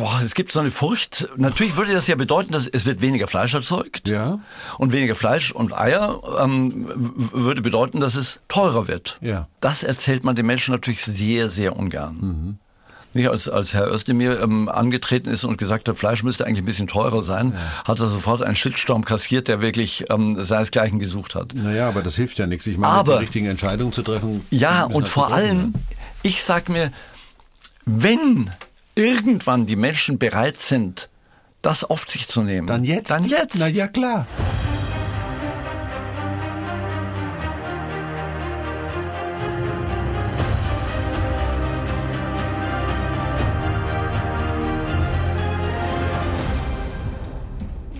Boah, es gibt so eine Furcht. Natürlich würde das ja bedeuten, dass es wird weniger Fleisch erzeugt. Ja. Und weniger Fleisch und Eier ähm, würde bedeuten, dass es teurer wird. Ja. Das erzählt man den Menschen natürlich sehr, sehr ungern. Mhm. Nicht, als, als Herr Özdemir ähm, angetreten ist und gesagt hat, Fleisch müsste eigentlich ein bisschen teurer sein, ja. hat er sofort einen Shitstorm kassiert, der wirklich ähm, seinesgleichen gesucht hat. Naja, aber das hilft ja nichts. Ich meine, aber, die richtigen Entscheidungen zu treffen. Ja, und vor allem, ich sag mir, wenn irgendwann die Menschen bereit sind, das auf sich zu nehmen. Dann jetzt? Dann jetzt. Na ja, klar.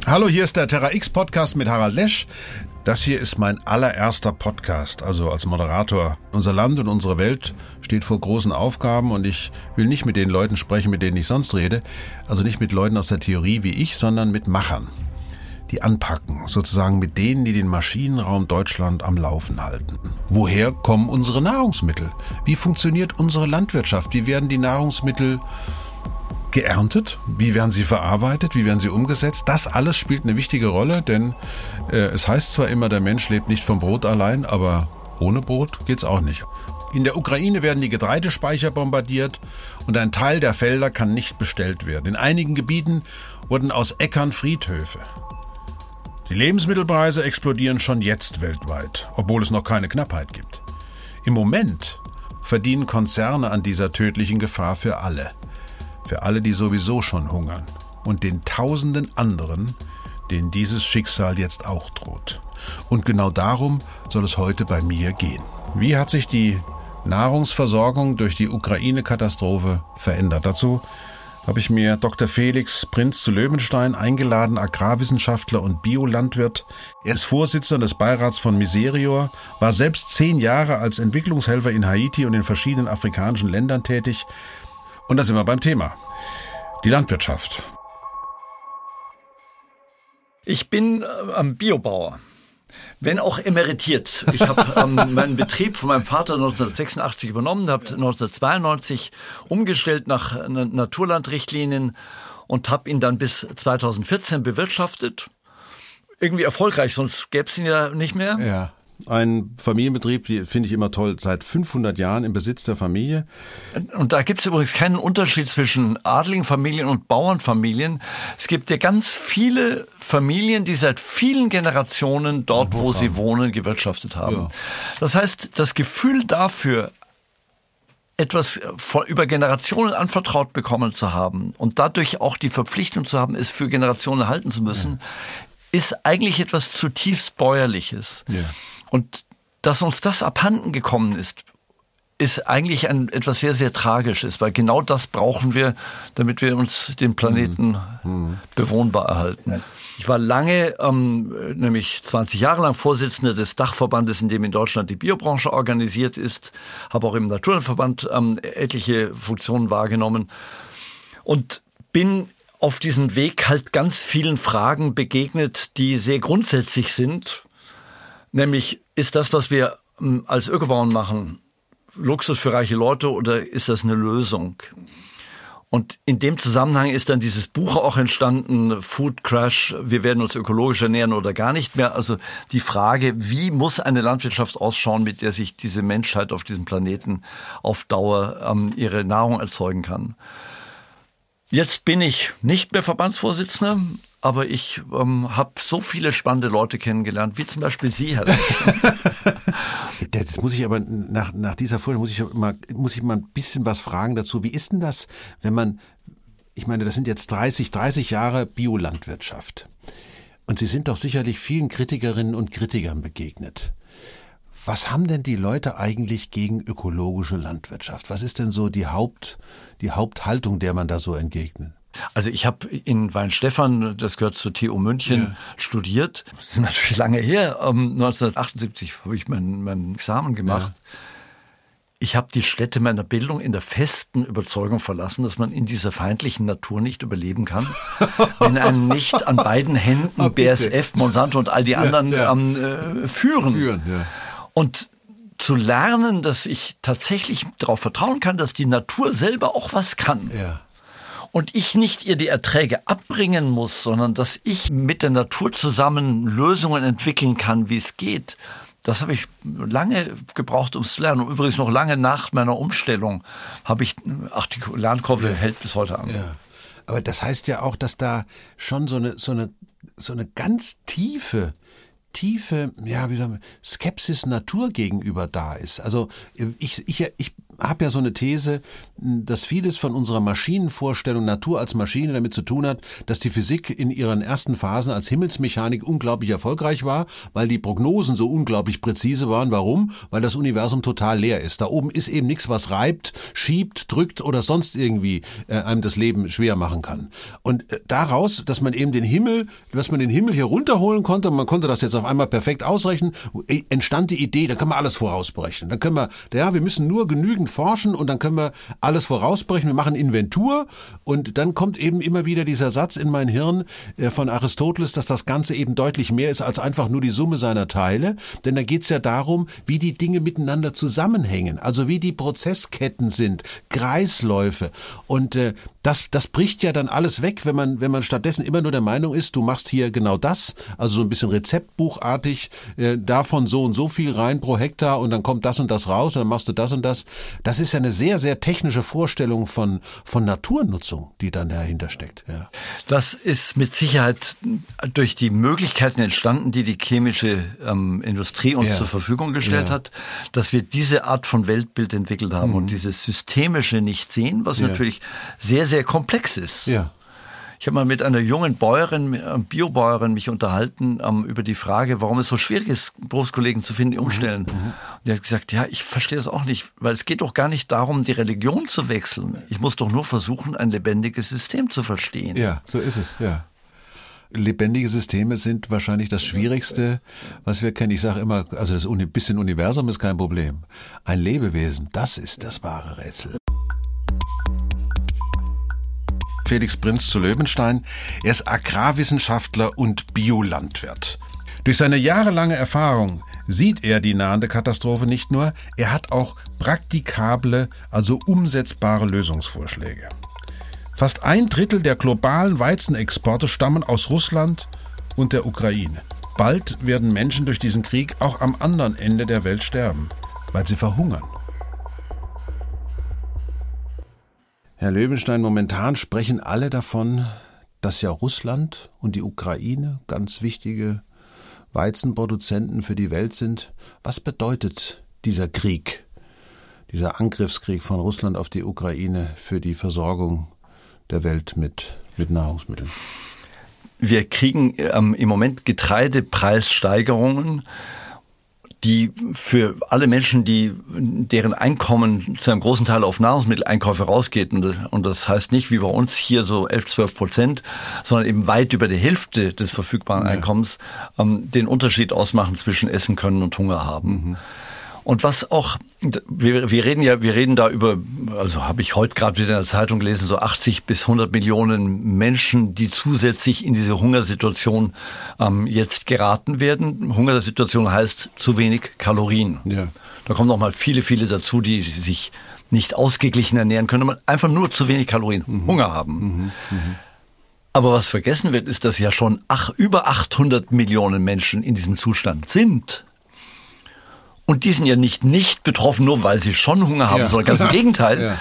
Hallo, hier ist der Terra X Podcast mit Harald Lesch. Das hier ist mein allererster Podcast, also als Moderator. Unser Land und unsere Welt steht vor großen Aufgaben und ich will nicht mit den Leuten sprechen, mit denen ich sonst rede. Also nicht mit Leuten aus der Theorie wie ich, sondern mit Machern. Die anpacken, sozusagen mit denen, die den Maschinenraum Deutschland am Laufen halten. Woher kommen unsere Nahrungsmittel? Wie funktioniert unsere Landwirtschaft? Wie werden die Nahrungsmittel geerntet? Wie werden sie verarbeitet? Wie werden sie umgesetzt? Das alles spielt eine wichtige Rolle, denn äh, es heißt zwar immer, der Mensch lebt nicht vom Brot allein, aber ohne Brot geht's auch nicht. In der Ukraine werden die Getreidespeicher bombardiert und ein Teil der Felder kann nicht bestellt werden. In einigen Gebieten wurden aus Äckern Friedhöfe. Die Lebensmittelpreise explodieren schon jetzt weltweit, obwohl es noch keine Knappheit gibt. Im Moment verdienen Konzerne an dieser tödlichen Gefahr für alle für alle, die sowieso schon hungern und den tausenden anderen, denen dieses Schicksal jetzt auch droht. Und genau darum soll es heute bei mir gehen. Wie hat sich die Nahrungsversorgung durch die Ukraine-Katastrophe verändert? Dazu habe ich mir Dr. Felix Prinz zu Löwenstein eingeladen, Agrarwissenschaftler und Biolandwirt. Er ist Vorsitzender des Beirats von Miserior, war selbst zehn Jahre als Entwicklungshelfer in Haiti und in verschiedenen afrikanischen Ländern tätig, und da sind wir beim Thema. Die Landwirtschaft. Ich bin ähm, Biobauer. Wenn auch emeritiert. Ich habe ähm, meinen Betrieb von meinem Vater 1986 übernommen, habe 1992 umgestellt nach Naturlandrichtlinien und habe ihn dann bis 2014 bewirtschaftet. Irgendwie erfolgreich, sonst gäbe es ihn ja nicht mehr. Ja. Ein Familienbetrieb, finde ich immer toll, seit 500 Jahren im Besitz der Familie. Und da gibt es übrigens keinen Unterschied zwischen adligen Familien und Bauernfamilien. Es gibt ja ganz viele Familien, die seit vielen Generationen dort, wo sie wohnen, gewirtschaftet haben. Ja. Das heißt, das Gefühl dafür, etwas über Generationen anvertraut bekommen zu haben und dadurch auch die Verpflichtung zu haben, es für Generationen halten zu müssen, ja. ist eigentlich etwas zutiefst Bäuerliches. Ja. Und dass uns das abhanden gekommen ist, ist eigentlich ein, etwas sehr, sehr Tragisches, weil genau das brauchen wir, damit wir uns den Planeten mhm. bewohnbar erhalten. Ich war lange, ähm, nämlich 20 Jahre lang Vorsitzender des Dachverbandes, in dem in Deutschland die Biobranche organisiert ist, habe auch im Naturverband ähm, etliche Funktionen wahrgenommen und bin auf diesem Weg halt ganz vielen Fragen begegnet, die sehr grundsätzlich sind, Nämlich, ist das, was wir ähm, als Ökobauern machen, Luxus für reiche Leute oder ist das eine Lösung? Und in dem Zusammenhang ist dann dieses Buch auch entstanden, Food Crash, wir werden uns ökologisch ernähren oder gar nicht mehr. Also die Frage, wie muss eine Landwirtschaft ausschauen, mit der sich diese Menschheit auf diesem Planeten auf Dauer ähm, ihre Nahrung erzeugen kann. Jetzt bin ich nicht mehr Verbandsvorsitzender, aber ich ähm, habe so viele spannende Leute kennengelernt, wie zum Beispiel Sie, Herr Das muss ich aber nach, nach dieser Folge muss ich mal, muss ich mal ein bisschen was fragen dazu. Wie ist denn das, wenn man, ich meine, das sind jetzt 30, 30 Jahre Biolandwirtschaft. Und Sie sind doch sicherlich vielen Kritikerinnen und Kritikern begegnet. Was haben denn die Leute eigentlich gegen ökologische Landwirtschaft? Was ist denn so die Haupt, die Haupthaltung, der man da so entgegnet? Also ich habe in Weinstefan, das gehört zur TU München, ja. studiert. Das ist natürlich lange her. Um, 1978 habe ich mein, mein Examen gemacht. Ja. Ich habe die Städte meiner Bildung in der festen Überzeugung verlassen, dass man in dieser feindlichen Natur nicht überleben kann, wenn einen nicht an beiden Händen oh, BSF, Monsanto und all die anderen ja, äh, führen. führen und zu lernen, dass ich tatsächlich darauf vertrauen kann, dass die Natur selber auch was kann. Ja und ich nicht ihr die Erträge abbringen muss, sondern dass ich mit der Natur zusammen Lösungen entwickeln kann, wie es geht. Das habe ich lange gebraucht, um es zu lernen. Und übrigens noch lange nach meiner Umstellung habe ich, ach, die Lernkurve ja. hält bis heute an. Ja. Aber das heißt ja auch, dass da schon so eine, so eine, so eine ganz tiefe tiefe, ja, wie sagen wir, Skepsis Natur gegenüber da ist. Also ich, ich, ich habe ja so eine These, dass vieles von unserer Maschinenvorstellung Natur als Maschine damit zu tun hat, dass die Physik in ihren ersten Phasen als Himmelsmechanik unglaublich erfolgreich war, weil die Prognosen so unglaublich präzise waren. Warum? Weil das Universum total leer ist. Da oben ist eben nichts, was reibt, schiebt, drückt oder sonst irgendwie äh, einem das Leben schwer machen kann. Und äh, daraus, dass man eben den Himmel, dass man den Himmel hier runterholen konnte, man konnte das jetzt auf einmal perfekt ausrechnen, äh, entstand die Idee, da können wir alles vorausberechnen. Da können wir, ja, wir müssen nur genügend forschen und dann können wir alles vorausbrechen. Wir machen Inventur und dann kommt eben immer wieder dieser Satz in mein Hirn äh, von Aristoteles, dass das Ganze eben deutlich mehr ist als einfach nur die Summe seiner Teile. Denn da geht es ja darum, wie die Dinge miteinander zusammenhängen, also wie die Prozessketten sind, Kreisläufe. Und äh, das, das bricht ja dann alles weg, wenn man, wenn man stattdessen immer nur der Meinung ist, du machst hier genau das, also so ein bisschen Rezeptbuchartig, äh, davon so und so viel rein pro Hektar und dann kommt das und das raus und dann machst du das und das. Das ist ja eine sehr, sehr technische Vorstellung von, von Naturnutzung, die dann dahinter steckt. Ja. Das ist mit Sicherheit durch die Möglichkeiten entstanden, die die chemische ähm, Industrie uns ja. zur Verfügung gestellt ja. hat, dass wir diese Art von Weltbild entwickelt haben mhm. und dieses systemische nicht sehen, was natürlich sehr, sehr komplex ist. Ja. Ich habe mal mit einer jungen Bäuerin, Biobäuerin mich unterhalten ähm, über die Frage, warum es so schwierig ist, Berufskollegen zu finden, die mhm, umstellen. Mhm, und die hat gesagt, ja, ich verstehe das auch nicht, weil es geht doch gar nicht darum, die Religion zu wechseln. Ich muss doch nur versuchen, ein lebendiges System zu verstehen. Ja, so ist es, ja. Lebendige Systeme sind wahrscheinlich das Schwierigste, was wir kennen. Ich sage immer, also das bisschen Universum ist kein Problem. Ein Lebewesen, das ist das wahre Rätsel. Felix Prinz zu Löwenstein. Er ist Agrarwissenschaftler und Biolandwirt. Durch seine jahrelange Erfahrung sieht er die nahende Katastrophe nicht nur, er hat auch praktikable, also umsetzbare Lösungsvorschläge. Fast ein Drittel der globalen Weizenexporte stammen aus Russland und der Ukraine. Bald werden Menschen durch diesen Krieg auch am anderen Ende der Welt sterben, weil sie verhungern. Herr Löwenstein, momentan sprechen alle davon, dass ja Russland und die Ukraine ganz wichtige Weizenproduzenten für die Welt sind. Was bedeutet dieser Krieg, dieser Angriffskrieg von Russland auf die Ukraine für die Versorgung der Welt mit, mit Nahrungsmitteln? Wir kriegen ähm, im Moment Getreidepreissteigerungen die für alle Menschen, die deren Einkommen zu einem großen Teil auf Nahrungsmitteleinkäufe rausgeht, und das heißt nicht wie bei uns hier so 11, 12 Prozent, sondern eben weit über die Hälfte des verfügbaren Einkommens, ähm, den Unterschied ausmachen zwischen Essen können und Hunger haben. Mhm. Und was auch, wir, wir reden ja, wir reden da über, also habe ich heute gerade wieder in der Zeitung gelesen, so 80 bis 100 Millionen Menschen, die zusätzlich in diese Hungersituation ähm, jetzt geraten werden. Hungersituation heißt zu wenig Kalorien. Ja. Da kommen noch mal viele, viele dazu, die sich nicht ausgeglichen ernähren können, einfach nur zu wenig Kalorien, mhm. Hunger haben. Mhm. Mhm. Aber was vergessen wird, ist, dass ja schon ach, über 800 Millionen Menschen in diesem Zustand sind. Und die sind ja nicht nicht betroffen, nur weil sie schon Hunger haben, ja. sondern ganz im Gegenteil. Ja.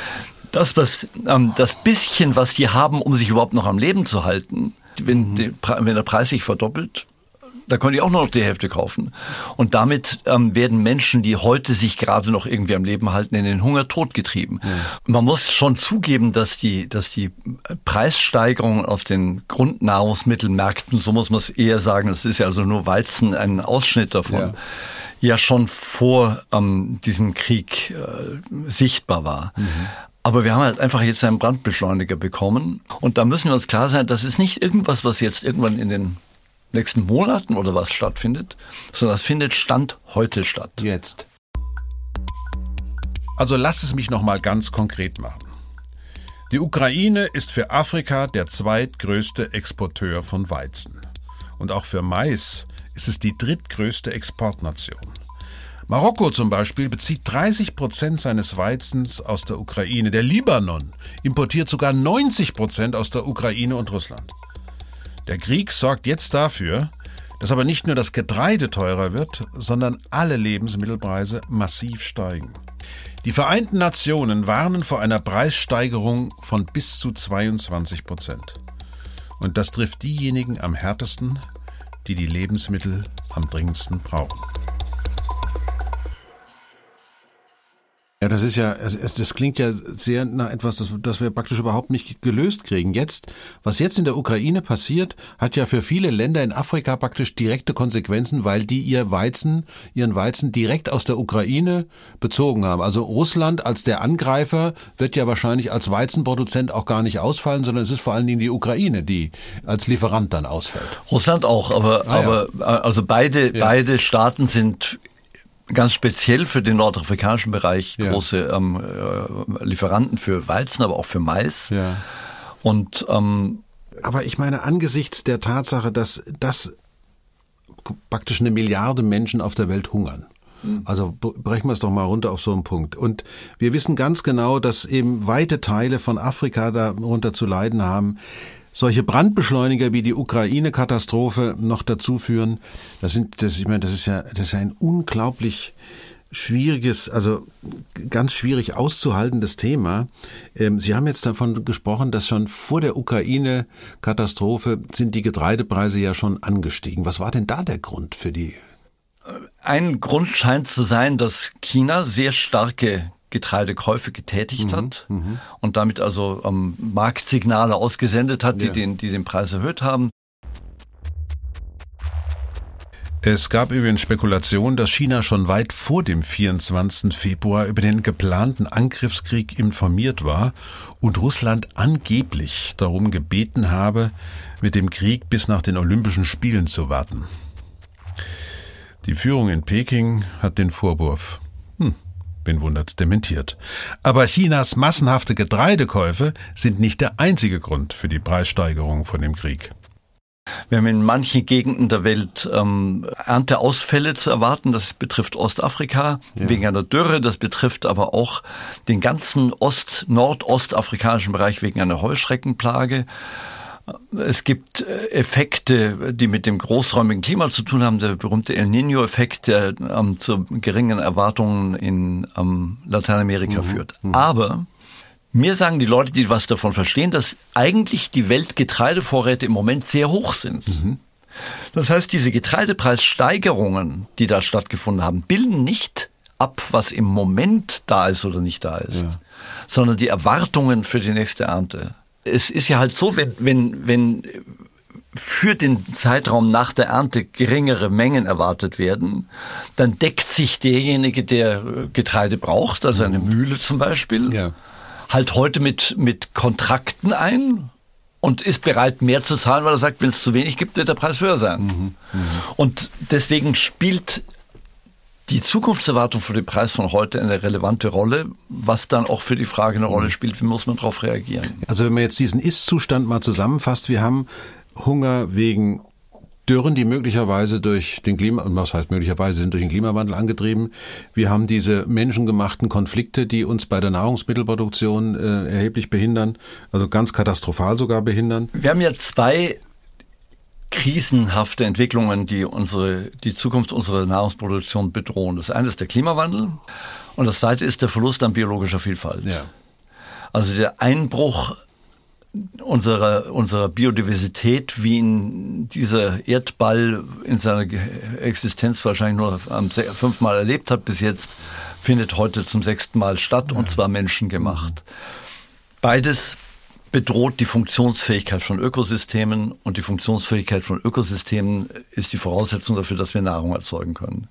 Das, was, ähm, das bisschen, was die haben, um sich überhaupt noch am Leben zu halten, wenn, mhm. wenn der Preis sich verdoppelt, da können die auch nur noch die Hälfte kaufen. Und damit ähm, werden Menschen, die heute sich gerade noch irgendwie am Leben halten, in den Hunger totgetrieben. Ja. Man muss schon zugeben, dass die, dass die Preissteigerungen auf den Grundnahrungsmittelmärkten, so muss man es eher sagen, das ist ja also nur Weizen, ein Ausschnitt davon. Ja ja schon vor ähm, diesem Krieg äh, sichtbar war. Mhm. Aber wir haben halt einfach jetzt einen Brandbeschleuniger bekommen. Und da müssen wir uns klar sein, das ist nicht irgendwas, was jetzt irgendwann in den nächsten Monaten oder was stattfindet, sondern das findet Stand heute statt. Jetzt. Also lass es mich nochmal ganz konkret machen. Die Ukraine ist für Afrika der zweitgrößte Exporteur von Weizen. Und auch für Mais ist es die drittgrößte Exportnation. Marokko zum Beispiel bezieht 30 Prozent seines Weizens aus der Ukraine. Der Libanon importiert sogar 90 Prozent aus der Ukraine und Russland. Der Krieg sorgt jetzt dafür, dass aber nicht nur das Getreide teurer wird, sondern alle Lebensmittelpreise massiv steigen. Die Vereinten Nationen warnen vor einer Preissteigerung von bis zu 22 Prozent. Und das trifft diejenigen am härtesten, die die Lebensmittel am dringendsten brauchen. Ja, das ist ja, das klingt ja sehr nach etwas, das, das wir praktisch überhaupt nicht gelöst kriegen. Jetzt, was jetzt in der Ukraine passiert, hat ja für viele Länder in Afrika praktisch direkte Konsequenzen, weil die ihr Weizen, ihren Weizen direkt aus der Ukraine bezogen haben. Also Russland als der Angreifer wird ja wahrscheinlich als Weizenproduzent auch gar nicht ausfallen, sondern es ist vor allen Dingen die Ukraine, die als Lieferant dann ausfällt. Russland auch, aber, ah, aber ja. also beide, ja. beide Staaten sind ganz speziell für den nordafrikanischen Bereich ja. große ähm, äh, Lieferanten für Weizen, aber auch für Mais. Ja. Und ähm, aber ich meine, angesichts der Tatsache, dass das praktisch eine Milliarde Menschen auf der Welt hungern. Hm. Also brechen wir es doch mal runter auf so einen Punkt. Und wir wissen ganz genau, dass eben weite Teile von Afrika darunter zu leiden haben solche Brandbeschleuniger wie die Ukraine-Katastrophe noch dazu führen, das sind, das, ich meine, das ist ja, das ist ein unglaublich schwieriges, also ganz schwierig auszuhaltendes Thema. Ähm, Sie haben jetzt davon gesprochen, dass schon vor der Ukraine-Katastrophe sind die Getreidepreise ja schon angestiegen. Was war denn da der Grund für die? Ein Grund scheint zu sein, dass China sehr starke Getreidekäufe getätigt mhm, hat mhm. und damit also ähm, Marktsignale ausgesendet hat, die, ja. den, die den Preis erhöht haben. Es gab übrigens Spekulationen, dass China schon weit vor dem 24. Februar über den geplanten Angriffskrieg informiert war und Russland angeblich darum gebeten habe, mit dem Krieg bis nach den Olympischen Spielen zu warten. Die Führung in Peking hat den Vorwurf wundert dementiert. Aber Chinas massenhafte Getreidekäufe sind nicht der einzige Grund für die Preissteigerung von dem Krieg. Wir haben in manchen Gegenden der Welt ähm, Ernteausfälle zu erwarten. Das betrifft Ostafrika ja. wegen einer Dürre. Das betrifft aber auch den ganzen Ost-, Nordostafrikanischen Bereich wegen einer Heuschreckenplage. Es gibt äh, Effekte, die mit dem großräumigen Klima zu tun haben. Der berühmte El Nino-Effekt, der ähm, zu geringen Erwartungen in ähm, Lateinamerika mhm. führt. Mhm. Aber mir sagen die Leute, die was davon verstehen, dass eigentlich die Weltgetreidevorräte im Moment sehr hoch sind. Mhm. Das heißt, diese Getreidepreissteigerungen, die da stattgefunden haben, bilden nicht ab, was im Moment da ist oder nicht da ist, ja. sondern die Erwartungen für die nächste Ernte es ist ja halt so, wenn, wenn, wenn für den Zeitraum nach der Ernte geringere Mengen erwartet werden, dann deckt sich derjenige, der Getreide braucht, also eine Mühle zum Beispiel, ja. halt heute mit, mit Kontrakten ein und ist bereit, mehr zu zahlen, weil er sagt, wenn es zu wenig gibt, wird der Preis höher sein. Mhm. Mhm. Und deswegen spielt die Zukunftserwartung für den Preis von heute eine relevante Rolle, was dann auch für die Frage eine Rolle mhm. spielt, wie muss man darauf reagieren. Also wenn man jetzt diesen Ist-Zustand mal zusammenfasst, wir haben Hunger wegen Dürren, die möglicherweise durch den Klima, was heißt möglicherweise sind durch den Klimawandel angetrieben. Wir haben diese menschengemachten Konflikte, die uns bei der Nahrungsmittelproduktion äh, erheblich behindern, also ganz katastrophal sogar behindern. Wir haben ja zwei krisenhafte Entwicklungen, die unsere, die Zukunft unserer Nahrungsproduktion bedrohen. Das eine ist der Klimawandel und das zweite ist der Verlust an biologischer Vielfalt. Ja. Also der Einbruch unserer, unserer Biodiversität, wie in dieser Erdball in seiner Existenz wahrscheinlich nur fünfmal erlebt hat bis jetzt, findet heute zum sechsten Mal statt ja. und zwar menschengemacht. Beides bedroht die Funktionsfähigkeit von Ökosystemen und die Funktionsfähigkeit von Ökosystemen ist die Voraussetzung dafür, dass wir Nahrung erzeugen können.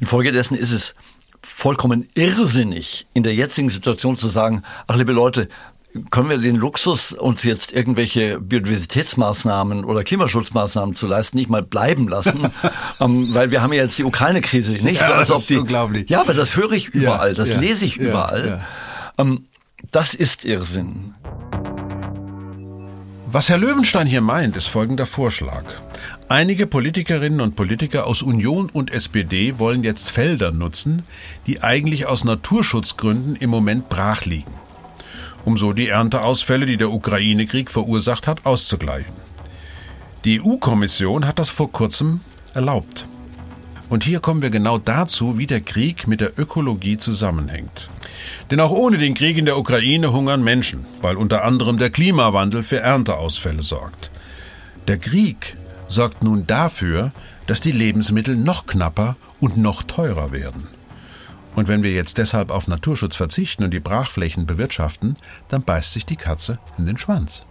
Infolgedessen ist es vollkommen irrsinnig, in der jetzigen Situation zu sagen, ach liebe Leute, können wir den Luxus, uns jetzt irgendwelche Biodiversitätsmaßnahmen oder Klimaschutzmaßnahmen zu leisten, nicht mal bleiben lassen, ähm, weil wir haben ja jetzt die Ukraine-Krise, nicht? Ja, so, als ob die, unglaublich. Ja, aber das höre ich überall, ja, das ja, lese ich überall. Ähm, das ist Irrsinn. Was Herr Löwenstein hier meint, ist folgender Vorschlag. Einige Politikerinnen und Politiker aus Union und SPD wollen jetzt Felder nutzen, die eigentlich aus Naturschutzgründen im Moment brach liegen, um so die Ernteausfälle, die der Ukraine-Krieg verursacht hat, auszugleichen. Die EU-Kommission hat das vor kurzem erlaubt. Und hier kommen wir genau dazu, wie der Krieg mit der Ökologie zusammenhängt. Denn auch ohne den Krieg in der Ukraine hungern Menschen, weil unter anderem der Klimawandel für Ernteausfälle sorgt. Der Krieg sorgt nun dafür, dass die Lebensmittel noch knapper und noch teurer werden. Und wenn wir jetzt deshalb auf Naturschutz verzichten und die Brachflächen bewirtschaften, dann beißt sich die Katze in den Schwanz.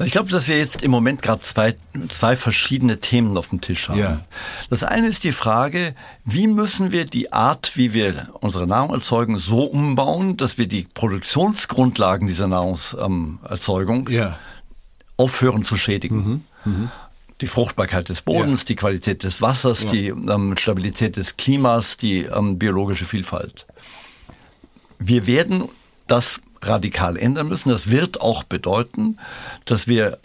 Ich glaube, dass wir jetzt im Moment gerade zwei, zwei verschiedene Themen auf dem Tisch haben. Ja. Das eine ist die Frage, wie müssen wir die Art, wie wir unsere Nahrung erzeugen, so umbauen, dass wir die Produktionsgrundlagen dieser Nahrungserzeugung ja. aufhören zu schädigen. Mhm. Mhm. Die Fruchtbarkeit des Bodens, ja. die Qualität des Wassers, die ähm, Stabilität des Klimas, die ähm, biologische Vielfalt. Wir werden das radikal ändern müssen. Das wird auch bedeuten, dass wir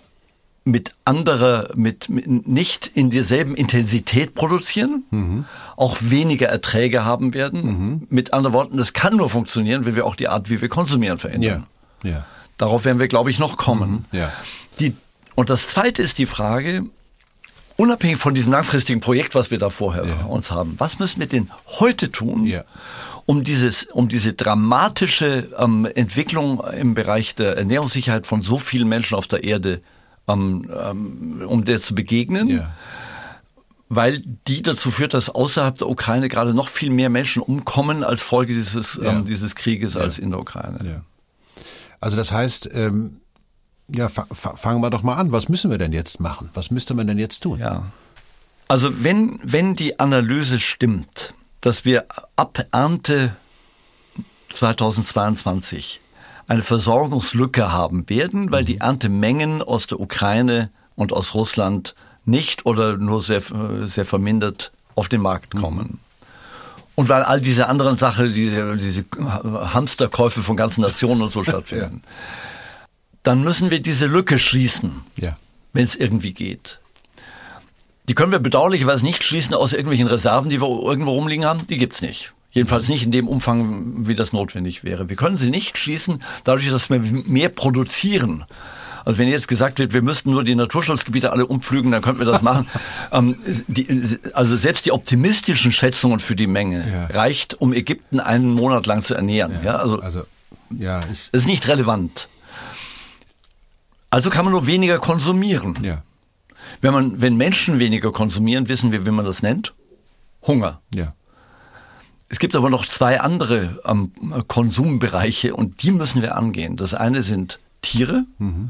mit anderer, mit, mit nicht in derselben Intensität produzieren, mhm. auch weniger Erträge haben werden. Mhm. Mit anderen Worten, das kann nur funktionieren, wenn wir auch die Art, wie wir konsumieren, verändern. Ja. Ja. Darauf werden wir, glaube ich, noch kommen. Mhm. Ja. Die, und das Zweite ist die Frage, unabhängig von diesem langfristigen Projekt, was wir da vorher ja. uns haben, was müssen wir denn heute tun, ja um dieses, um diese dramatische ähm, Entwicklung im Bereich der Ernährungssicherheit von so vielen Menschen auf der Erde, ähm, ähm, um der zu begegnen. Ja. Weil die dazu führt, dass außerhalb der Ukraine gerade noch viel mehr Menschen umkommen als Folge dieses, ja. ähm, dieses Krieges ja. als in der Ukraine. Also das heißt, ähm, ja, fangen wir doch mal an. Was müssen wir denn jetzt machen? Was müsste man denn jetzt tun? Ja. Also wenn, wenn die Analyse stimmt, dass wir ab Ernte 2022 eine Versorgungslücke haben werden, weil die mhm. Erntemengen aus der Ukraine und aus Russland nicht oder nur sehr, sehr vermindert auf den Markt mhm. kommen. Und weil all diese anderen Sachen, diese, diese Hamsterkäufe von ganzen Nationen und so stattfinden. ja. Dann müssen wir diese Lücke schließen, ja. wenn es irgendwie geht. Die können wir bedauerlicherweise nicht schließen aus irgendwelchen Reserven, die wir irgendwo rumliegen haben. Die gibt's nicht. Jedenfalls nicht in dem Umfang, wie das notwendig wäre. Wir können sie nicht schließen, dadurch, dass wir mehr produzieren. Also wenn jetzt gesagt wird, wir müssten nur die Naturschutzgebiete alle umpflügen, dann könnten wir das machen. ähm, die, also selbst die optimistischen Schätzungen für die Menge ja. reicht, um Ägypten einen Monat lang zu ernähren. Ja, ja also, also ja, ist nicht relevant. Also kann man nur weniger konsumieren. Ja. Wenn man, wenn Menschen weniger konsumieren, wissen wir, wie man das nennt? Hunger. Ja. Es gibt aber noch zwei andere ähm, Konsumbereiche und die müssen wir angehen. Das eine sind Tiere. Mhm.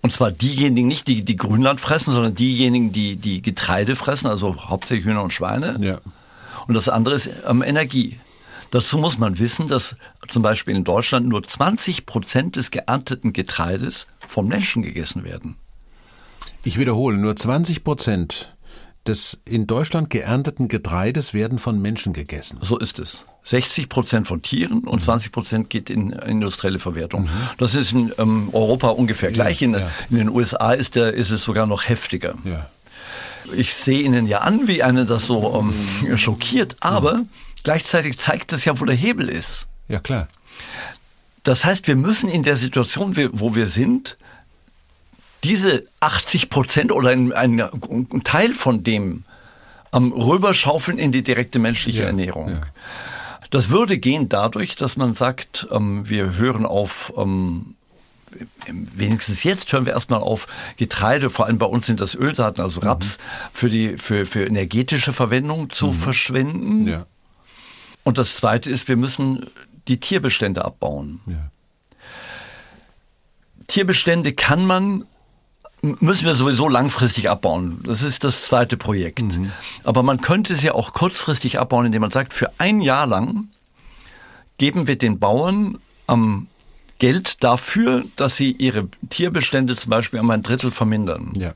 Und zwar diejenigen nicht, die, die Grünland fressen, sondern diejenigen, die, die Getreide fressen, also hauptsächlich Hühner und Schweine. Ja. Und das andere ist ähm, Energie. Dazu muss man wissen, dass zum Beispiel in Deutschland nur 20 Prozent des geernteten Getreides vom Menschen gegessen werden. Ich wiederhole, nur 20 Prozent des in Deutschland geernteten Getreides werden von Menschen gegessen. So ist es. 60 Prozent von Tieren und 20 mhm. Prozent geht in industrielle Verwertung. Mhm. Das ist in ähm, Europa ungefähr gleich. In, ja. in, den USA ist, der, ist es sogar noch heftiger. Ja. Ich sehe Ihnen ja an, wie einen das so ähm, schockiert, aber mhm. gleichzeitig zeigt es ja, wo der Hebel ist. Ja, klar. Das heißt, wir müssen in der Situation, wo wir sind, diese 80 Prozent oder ein, ein, ein, Teil von dem am rüberschaufeln in die direkte menschliche ja, Ernährung. Ja. Das würde gehen dadurch, dass man sagt, ähm, wir hören auf, ähm, wenigstens jetzt hören wir erstmal auf, Getreide, vor allem bei uns sind das Ölsaaten, also mhm. Raps, mhm. für die für, für energetische Verwendung zu mhm. verschwenden. Ja. Und das Zweite ist, wir müssen die Tierbestände abbauen. Ja. Tierbestände kann man müssen wir sowieso langfristig abbauen. Das ist das zweite Projekt. Mhm. Aber man könnte es ja auch kurzfristig abbauen, indem man sagt, für ein Jahr lang geben wir den Bauern ähm, Geld dafür, dass sie ihre Tierbestände zum Beispiel um ein Drittel vermindern. Ja.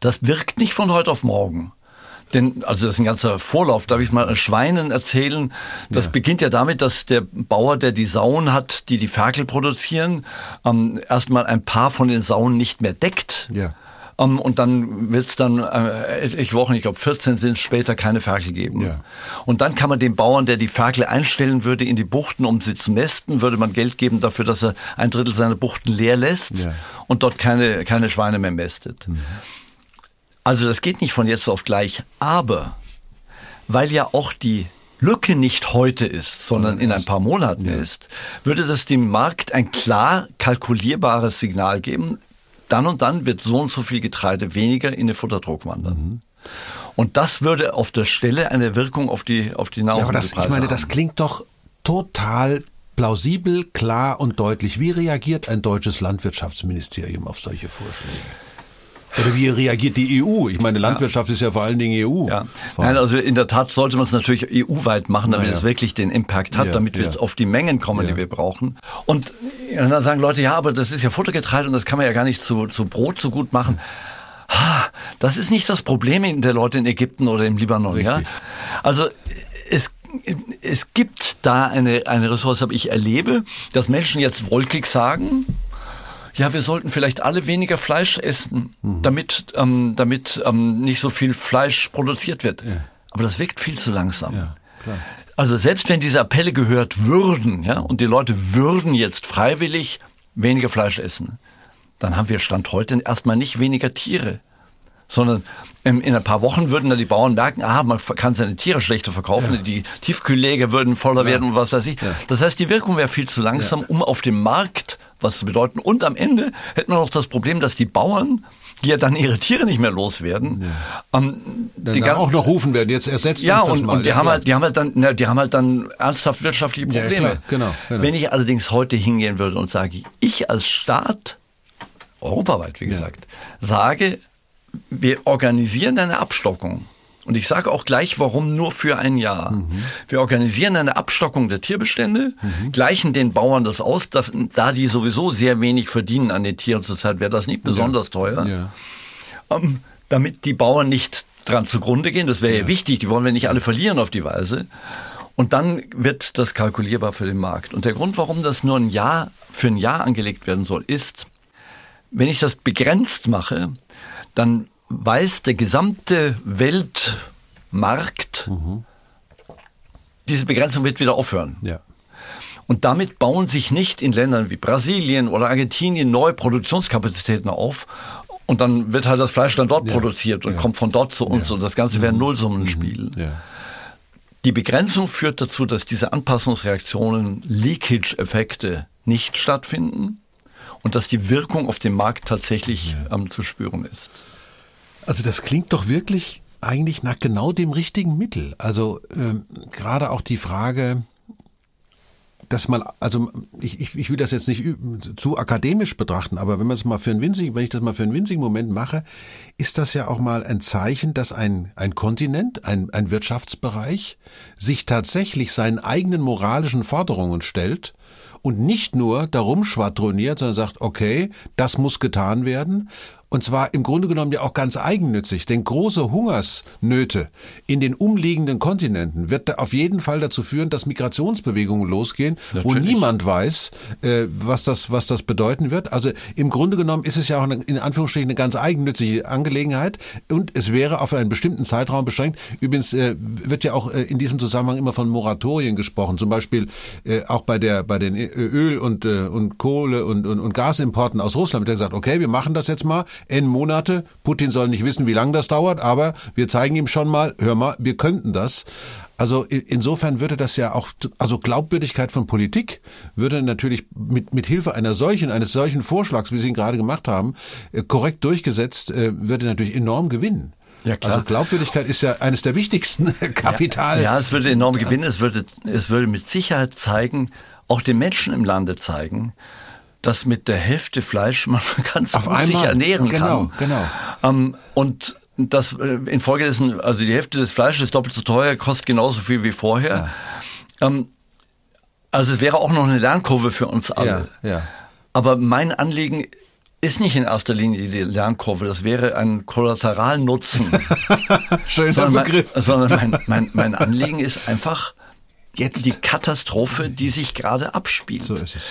Das wirkt nicht von heute auf morgen. Denn, also das ist ein ganzer Vorlauf. Darf ich mal Schweinen erzählen? Das ja. beginnt ja damit, dass der Bauer, der die Sauen hat, die die Ferkel produzieren, ähm, erstmal ein paar von den Sauen nicht mehr deckt. Ja. Um, ähm, und dann wird es dann äh, etliche Wochen, ich glaube 14 sind später, keine Ferkel geben. Ja. Und dann kann man dem Bauern, der die Ferkel einstellen würde in die Buchten, um sie zu mästen, würde man Geld geben dafür, dass er ein Drittel seiner Buchten leer lässt ja. und dort keine, keine Schweine mehr mästet. Mhm. Also das geht nicht von jetzt auf gleich, aber weil ja auch die Lücke nicht heute ist, sondern in ein paar Monaten ja. ist, würde das dem Markt ein klar kalkulierbares Signal geben. Dann und dann wird so und so viel Getreide weniger in den Futterdruck wandern. Mhm. Und das würde auf der Stelle eine Wirkung auf die auf die Nahrungsmittelpreise ja, aber das, Ich meine, das klingt doch total plausibel, klar und deutlich. Wie reagiert ein deutsches Landwirtschaftsministerium auf solche Vorschläge? Oder wie reagiert die EU? Ich meine, Landwirtschaft ja. ist ja vor allen Dingen EU. Ja. Nein, also in der Tat sollte man es natürlich EU-weit machen, damit es wirklich den Impact hat, damit wir auf die Mengen kommen, die wir brauchen. Und, und dann sagen Leute, ja, aber das ist ja Futtergetreide und das kann man ja gar nicht zu, zu Brot so gut machen. Das ist nicht das Problem der Leute in Ägypten oder im Libanon. Richtig. Ja? Also es es gibt da eine, eine Ressource, aber ich erlebe, dass Menschen jetzt wolkig sagen, ja, wir sollten vielleicht alle weniger Fleisch essen, mhm. damit, ähm, damit ähm, nicht so viel Fleisch produziert wird. Ja. Aber das wirkt viel zu langsam. Ja, klar. Also selbst wenn diese Appelle gehört würden, ja, und die Leute würden jetzt freiwillig weniger Fleisch essen, dann haben wir Stand heute erstmal nicht weniger Tiere sondern in ein paar Wochen würden dann die Bauern merken, ah, man kann seine Tiere schlechter verkaufen, ja. die Tiefkühlläger würden voller ja. werden und was weiß ich. Ja. Das heißt, die Wirkung wäre viel zu langsam, um auf dem Markt was zu bedeuten. Und am Ende hätten wir noch das Problem, dass die Bauern die ja dann ihre Tiere nicht mehr loswerden. Ja. Ähm, die dann auch noch rufen werden. Jetzt ersetzt ja, uns das und, mal. Und die ja, haben halt, die haben halt dann, na, die haben halt dann ernsthaft wirtschaftliche Probleme. Ja, klar, genau, genau. Wenn ich allerdings heute hingehen würde und sage, ich als Staat, europaweit wie gesagt, sage, wir organisieren eine Abstockung. Und ich sage auch gleich, warum nur für ein Jahr. Mhm. Wir organisieren eine Abstockung der Tierbestände, mhm. gleichen den Bauern das aus, dass, da die sowieso sehr wenig verdienen an den Tieren zurzeit, wäre das nicht besonders ja. teuer. Ja. Ähm, damit die Bauern nicht dran zugrunde gehen, das wäre ja. ja wichtig, die wollen wir nicht alle verlieren auf die Weise. Und dann wird das kalkulierbar für den Markt. Und der Grund, warum das nur ein Jahr, für ein Jahr angelegt werden soll, ist, wenn ich das begrenzt mache, dann weiß der gesamte Weltmarkt, mhm. diese Begrenzung wird wieder aufhören. Ja. Und damit bauen sich nicht in Ländern wie Brasilien oder Argentinien neue Produktionskapazitäten auf. Und dann wird halt das Fleisch dann dort ja. produziert und ja. kommt von dort zu uns. Und das Ganze wäre ein mhm. Nullsummenspiel. Mhm. Die Begrenzung führt dazu, dass diese Anpassungsreaktionen, Leakage-Effekte nicht stattfinden und dass die Wirkung auf dem Markt tatsächlich ähm, zu spüren ist. Also das klingt doch wirklich eigentlich nach genau dem richtigen Mittel. Also ähm, gerade auch die Frage, dass man, also ich, ich, ich will das jetzt nicht zu akademisch betrachten, aber wenn man es mal für einen winzigen, wenn ich das mal für einen winzigen Moment mache, ist das ja auch mal ein Zeichen, dass ein, ein Kontinent, ein, ein Wirtschaftsbereich sich tatsächlich seinen eigenen moralischen Forderungen stellt und nicht nur darum schwadroniert, sondern sagt, okay, das muss getan werden und zwar im Grunde genommen ja auch ganz eigennützig, denn große Hungersnöte in den umliegenden Kontinenten wird auf jeden Fall dazu führen, dass Migrationsbewegungen losgehen, Natürlich. wo niemand weiß, äh, was das, was das bedeuten wird. Also im Grunde genommen ist es ja auch eine, in Anführungsstrichen eine ganz eigennützige Angelegenheit und es wäre auf einen bestimmten Zeitraum beschränkt. Übrigens äh, wird ja auch äh, in diesem Zusammenhang immer von Moratorien gesprochen, zum Beispiel auch bei der bei den Öl und und Kohle und, und und Gasimporten aus Russland wird gesagt, okay, wir machen das jetzt mal N Monate. Putin soll nicht wissen, wie lange das dauert, aber wir zeigen ihm schon mal, hör mal, wir könnten das. Also insofern würde das ja auch, also Glaubwürdigkeit von Politik würde natürlich mit, mit Hilfe einer solchen, eines solchen Vorschlags, wie Sie ihn gerade gemacht haben, äh, korrekt durchgesetzt, äh, würde natürlich enorm gewinnen. Ja, klar. Also Glaubwürdigkeit ist ja eines der wichtigsten Kapital. Ja, ja, es würde enorm gewinnen. Es würde, es würde mit Sicherheit zeigen, auch den Menschen im Lande zeigen, dass mit der Hälfte Fleisch man ganz Auf gut einmal. sich ernähren genau, kann. Genau, genau. Ähm, und das äh, infolgedessen, also die Hälfte des Fleisches ist doppelt so teuer, kostet genauso viel wie vorher. Ja. Ähm, also es wäre auch noch eine Lernkurve für uns alle. Ja, ja. Aber mein Anliegen ist nicht in erster Linie die Lernkurve, das wäre ein Kollateralnutzen. Schöner sondern Begriff. Mein, sondern mein, mein, mein Anliegen ist einfach Jetzt. die Katastrophe, die sich gerade abspielt. So ist es.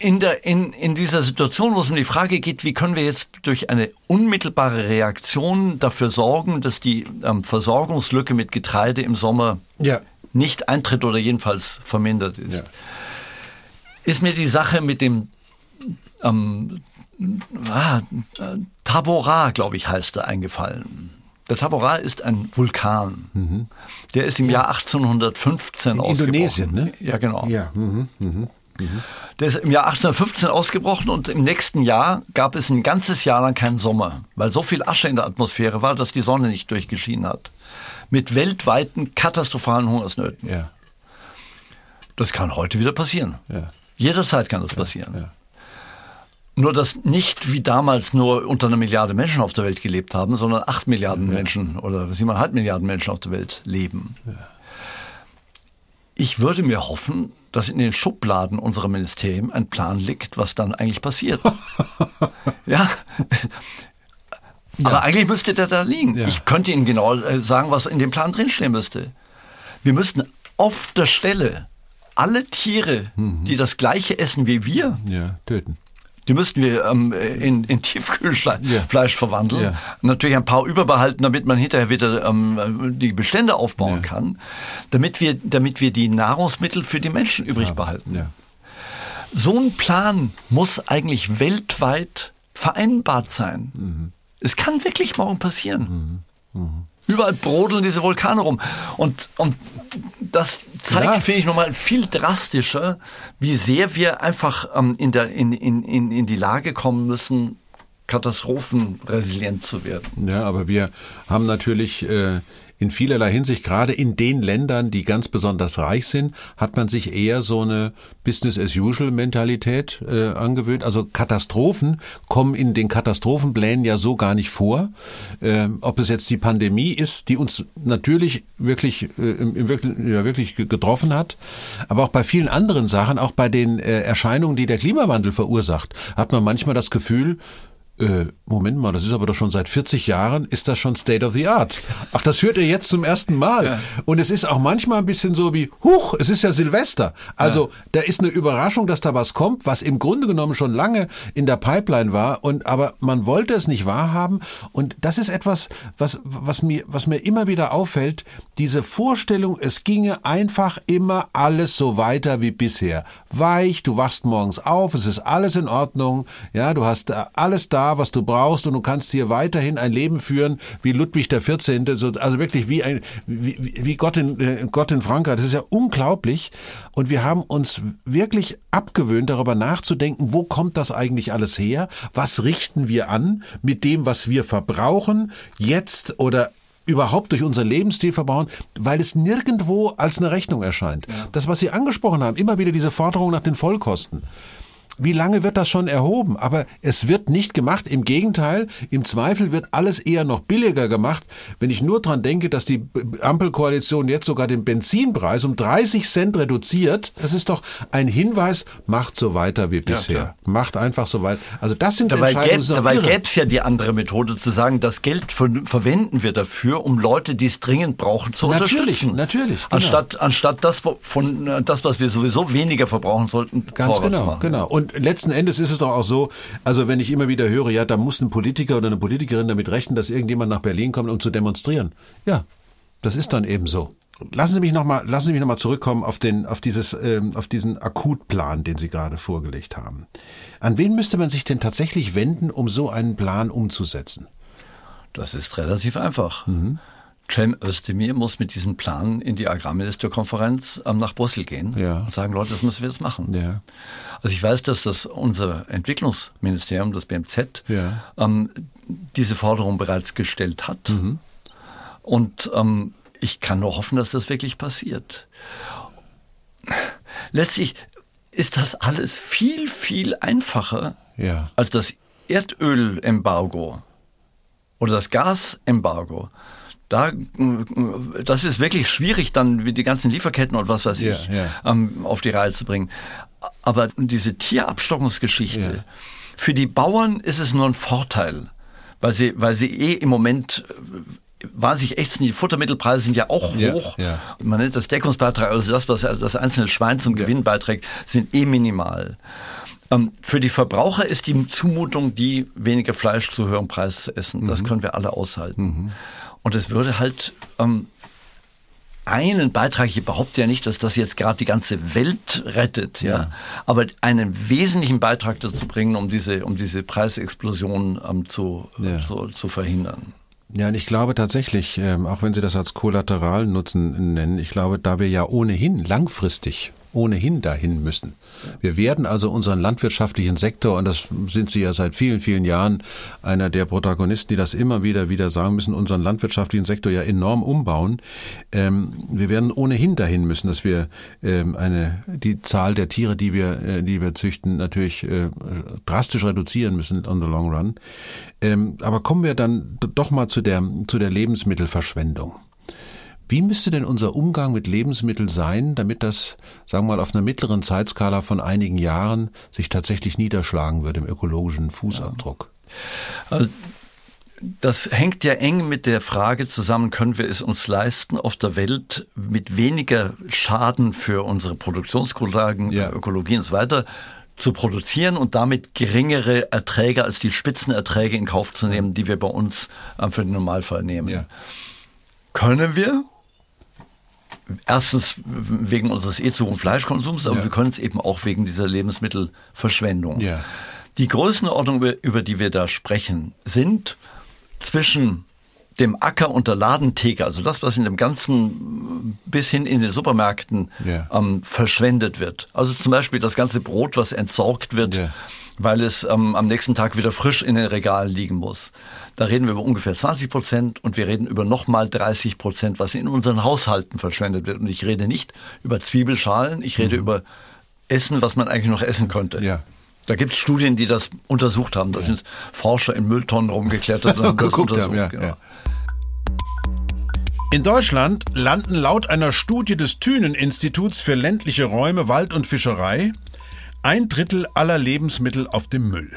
In, der, in, in dieser Situation, wo es um die Frage geht, wie können wir jetzt durch eine unmittelbare Reaktion dafür sorgen, dass die ähm, Versorgungslücke mit Getreide im Sommer ja. nicht eintritt oder jedenfalls vermindert ist, ja. ist mir die Sache mit dem ähm, ah, Tabora, glaube ich, heißt er, eingefallen. Der Tabora ist ein Vulkan. Mhm. Der ist im ja. Jahr 1815 In ausgebrochen. Indonesien, ne? Ja, genau. Ja. Mhm. Mhm. Der ist im Jahr 1815 ausgebrochen und im nächsten Jahr gab es ein ganzes Jahr lang keinen Sommer, weil so viel Asche in der Atmosphäre war, dass die Sonne nicht durchgeschienen hat. Mit weltweiten katastrophalen Hungersnöten. Ja. Das kann heute wieder passieren. Ja. Jederzeit kann das passieren. Ja. Nur, dass nicht wie damals nur unter einer Milliarde Menschen auf der Welt gelebt haben, sondern acht Milliarden ja. Menschen oder siebeneinhalb Milliarden Menschen auf der Welt leben. Ja. Ich würde mir hoffen, dass in den Schubladen unserer Ministerien ein Plan liegt, was dann eigentlich passiert. ja. Aber ja. eigentlich müsste der da liegen. Ja. Ich könnte Ihnen genau äh, sagen, was in dem Plan drinstehen müsste. Wir müssten auf der Stelle alle Tiere, mhm. die das gleiche essen wie wir, ja, töten. Die müssten wir ähm, in, in Tiefkühlfleisch ja. verwandeln. Ja. Natürlich ein paar überbehalten, damit man hinterher wieder ähm, die Bestände aufbauen ja. kann, damit wir, damit wir die Nahrungsmittel für die Menschen übrig behalten. So ein Plan muss eigentlich weltweit vereinbart sein. Mhm. Es kann wirklich morgen passieren. Mhm. Mhm. Überall brodeln diese Vulkane rum. Und, und das zeigt, ja. finde ich, nochmal viel drastischer, wie sehr wir einfach ähm, in, der, in, in, in, in die Lage kommen müssen, katastrophenresilient zu werden. Ja, aber wir haben natürlich äh, in vielerlei Hinsicht, gerade in den Ländern, die ganz besonders reich sind, hat man sich eher so eine Business-as-usual-Mentalität äh, angewöhnt. Also Katastrophen kommen in den Katastrophenplänen ja so gar nicht vor. Ähm, ob es jetzt die Pandemie ist, die uns natürlich wirklich, äh, im, im ja, wirklich getroffen hat, aber auch bei vielen anderen Sachen, auch bei den äh, Erscheinungen, die der Klimawandel verursacht, hat man manchmal das Gefühl, äh, Moment mal, das ist aber doch schon seit 40 Jahren, ist das schon State of the Art. Ach, das hört ihr jetzt zum ersten Mal. Ja. Und es ist auch manchmal ein bisschen so wie, huch, es ist ja Silvester. Also ja. da ist eine Überraschung, dass da was kommt, was im Grunde genommen schon lange in der Pipeline war. Und aber man wollte es nicht wahrhaben. Und das ist etwas, was, was mir, was mir immer wieder auffällt, diese Vorstellung, es ginge einfach immer alles so weiter wie bisher. Weich, du wachst morgens auf, es ist alles in Ordnung, ja, du hast alles da, was du brauchst und du kannst hier weiterhin ein Leben führen wie Ludwig der 14., also wirklich wie ein wie, wie Gott in äh, Gott in Frankreich. Das ist ja unglaublich und wir haben uns wirklich abgewöhnt darüber nachzudenken, wo kommt das eigentlich alles her? Was richten wir an mit dem, was wir verbrauchen jetzt oder überhaupt durch unser Lebensstil verbrauchen, weil es nirgendwo als eine Rechnung erscheint. Ja. Das, was Sie angesprochen haben, immer wieder diese Forderung nach den Vollkosten wie lange wird das schon erhoben? Aber es wird nicht gemacht. Im Gegenteil, im Zweifel wird alles eher noch billiger gemacht. Wenn ich nur dran denke, dass die Ampelkoalition jetzt sogar den Benzinpreis um 30 Cent reduziert, das ist doch ein Hinweis, macht so weiter wie bisher. Ja, macht einfach so weiter. Also das sind dabei Entscheidungen. Gäb, dabei gäbe es ja die andere Methode zu sagen, das Geld verwenden wir dafür, um Leute, die es dringend brauchen, zu natürlich, unterstützen. Natürlich, genau. Anstatt, anstatt das von, das, was wir sowieso weniger verbrauchen sollten, Ganz genau, genau. Und letzten Endes ist es doch auch so, also wenn ich immer wieder höre, ja, da muss ein Politiker oder eine Politikerin damit rechnen, dass irgendjemand nach Berlin kommt, um zu demonstrieren. Ja, das ist dann eben so. Lassen Sie mich noch mal, lassen Sie mich noch mal zurückkommen auf den, auf dieses, ähm, auf diesen Akutplan, den Sie gerade vorgelegt haben. An wen müsste man sich denn tatsächlich wenden, um so einen Plan umzusetzen? Das ist relativ einfach. Mhm. Cem Özdemir muss mit diesem Plan in die Agrarministerkonferenz ähm, nach Brüssel gehen ja. und sagen, Leute, das müssen wir jetzt machen. Ja. Also ich weiß, dass das unser Entwicklungsministerium, das BMZ, ja. ähm, diese Forderung bereits gestellt hat. Mhm. Und ähm, ich kann nur hoffen, dass das wirklich passiert. Letztlich ist das alles viel, viel einfacher als das Erdölembargo oder das Gasembargo da, das ist wirklich schwierig, dann wie die ganzen Lieferketten und was weiß ich yeah. Ähm, auf die Reihe zu bringen. Aber diese Tierabstockungsgeschichte, yeah. Für die Bauern ist es nur ein Vorteil, weil sie, weil sie eh im Moment wahnsinnig echt sind. Die Futtermittelpreise sind ja auch hoch. Man nennt das Deckungsbeitrag, also das, was das einzelne Schwein zum Gewinn beiträgt, sind eh minimal. Ähm, für die Verbraucher ist die Zumutung, die weniger Fleisch zu höherem Preis zu essen. Das mhm. können wir alle aushalten. Mhm. Und es würde halt ähm, einen Beitrag, ich behaupte ja nicht, dass das jetzt gerade die ganze Welt rettet, ja. ja, aber einen wesentlichen Beitrag dazu bringen, um diese, um diese Preisexplosion ähm, zu, ja. zu, zu verhindern. Ja, und ich glaube tatsächlich, ähm, auch wenn Sie das als Kollateralnutzen nennen, ich glaube, da wir ja ohnehin langfristig ohnehin dahin müssen. Wir werden also unseren landwirtschaftlichen Sektor, und das sind Sie ja seit vielen, vielen Jahren einer der Protagonisten, die das immer wieder wieder sagen müssen, unseren landwirtschaftlichen Sektor ja enorm umbauen. Ähm, wir werden ohnehin dahin müssen, dass wir ähm, eine die Zahl der Tiere, die wir äh, die wir züchten, natürlich äh, drastisch reduzieren müssen on the long run. Ähm, aber kommen wir dann doch mal zu der zu der Lebensmittelverschwendung. Wie müsste denn unser Umgang mit Lebensmitteln sein, damit das, sagen wir mal, auf einer mittleren Zeitskala von einigen Jahren sich tatsächlich niederschlagen würde im ökologischen Fußabdruck? Ja. Also das hängt ja eng mit der Frage zusammen, können wir es uns leisten, auf der Welt mit weniger Schaden für unsere Produktionsgrundlagen, ja. Ökologie und so weiter zu produzieren und damit geringere Erträge als die Spitzenerträge in Kauf zu nehmen, die wir bei uns für den Normalfall nehmen. Ja. Können wir? Erstens wegen unseres eh zu hohen Fleischkonsums, aber ja. wir können es eben auch wegen dieser Lebensmittelverschwendung. Ja. Die Größenordnung, über die wir da sprechen, sind zwischen dem Acker und der Ladentheke, also das, was in dem ganzen bis hin in den Supermärkten yeah. ähm, verschwendet wird. Also zum Beispiel das ganze Brot, was entsorgt wird, yeah weil es ähm, am nächsten Tag wieder frisch in den Regalen liegen muss. Da reden wir über ungefähr 20 Prozent und wir reden über nochmal 30 Prozent, was in unseren Haushalten verschwendet wird. Und ich rede nicht über Zwiebelschalen, ich rede mhm. über Essen, was man eigentlich noch essen könnte. Ja. Da gibt es Studien, die das untersucht haben. Da ja. sind Forscher in Mülltonnen rumgeklettert und haben das untersucht. Haben, ja, genau. ja. In Deutschland landen laut einer Studie des Thünen-Instituts für ländliche Räume, Wald und Fischerei ein Drittel aller Lebensmittel auf dem Müll.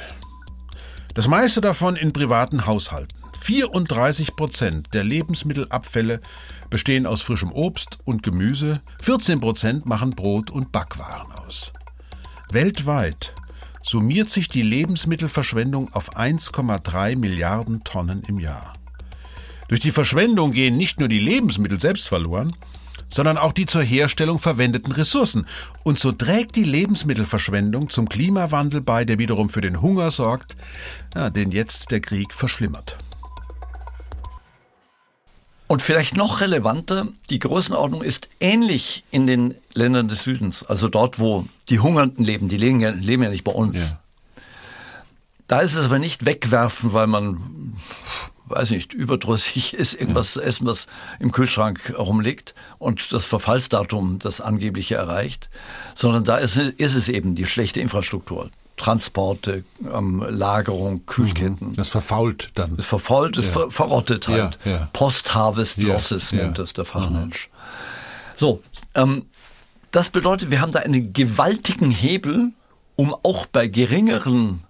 Das meiste davon in privaten Haushalten. 34 Prozent der Lebensmittelabfälle bestehen aus frischem Obst und Gemüse, 14 Prozent machen Brot und Backwaren aus. Weltweit summiert sich die Lebensmittelverschwendung auf 1,3 Milliarden Tonnen im Jahr. Durch die Verschwendung gehen nicht nur die Lebensmittel selbst verloren, sondern auch die zur Herstellung verwendeten Ressourcen. Und so trägt die Lebensmittelverschwendung zum Klimawandel bei, der wiederum für den Hunger sorgt, ja, den jetzt der Krieg verschlimmert. Und vielleicht noch relevanter, die Größenordnung ist ähnlich in den Ländern des Südens, also dort, wo die Hungernden leben, die leben ja, leben ja nicht bei uns. Ja. Da ist es aber nicht wegwerfen, weil man weiß nicht, überdrüssig ist, irgendwas zu essen, was im Kühlschrank rumliegt und das Verfallsdatum das angebliche erreicht, sondern da ist, ist es eben die schlechte Infrastruktur. Transporte, ähm, Lagerung, Kühlketten. Mhm. Das verfault dann. Das verfault, es ja. ver verrottet halt. Ja, ja. Post-Harvest Losses nennt das der Fachmensch. Mhm. So, ähm, das bedeutet, wir haben da einen gewaltigen Hebel, um auch bei geringeren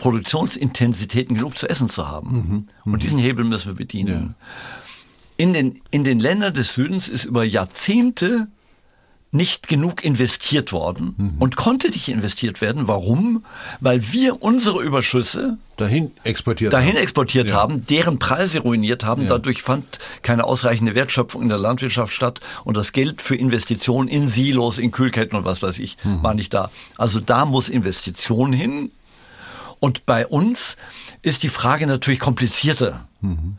Produktionsintensitäten genug zu essen zu haben. Mhm. Und mhm. diesen Hebel müssen wir bedienen. Ja. In, den, in den Ländern des Südens ist über Jahrzehnte nicht genug investiert worden mhm. und konnte nicht investiert werden. Warum? Weil wir unsere Überschüsse dahin exportiert, dahin haben. exportiert ja. haben, deren Preise ruiniert haben. Ja. Dadurch fand keine ausreichende Wertschöpfung in der Landwirtschaft statt und das Geld für Investitionen in Silos, in Kühlketten und was weiß ich mhm. war nicht da. Also da muss Investition hin und bei uns ist die Frage natürlich komplizierter. Mhm.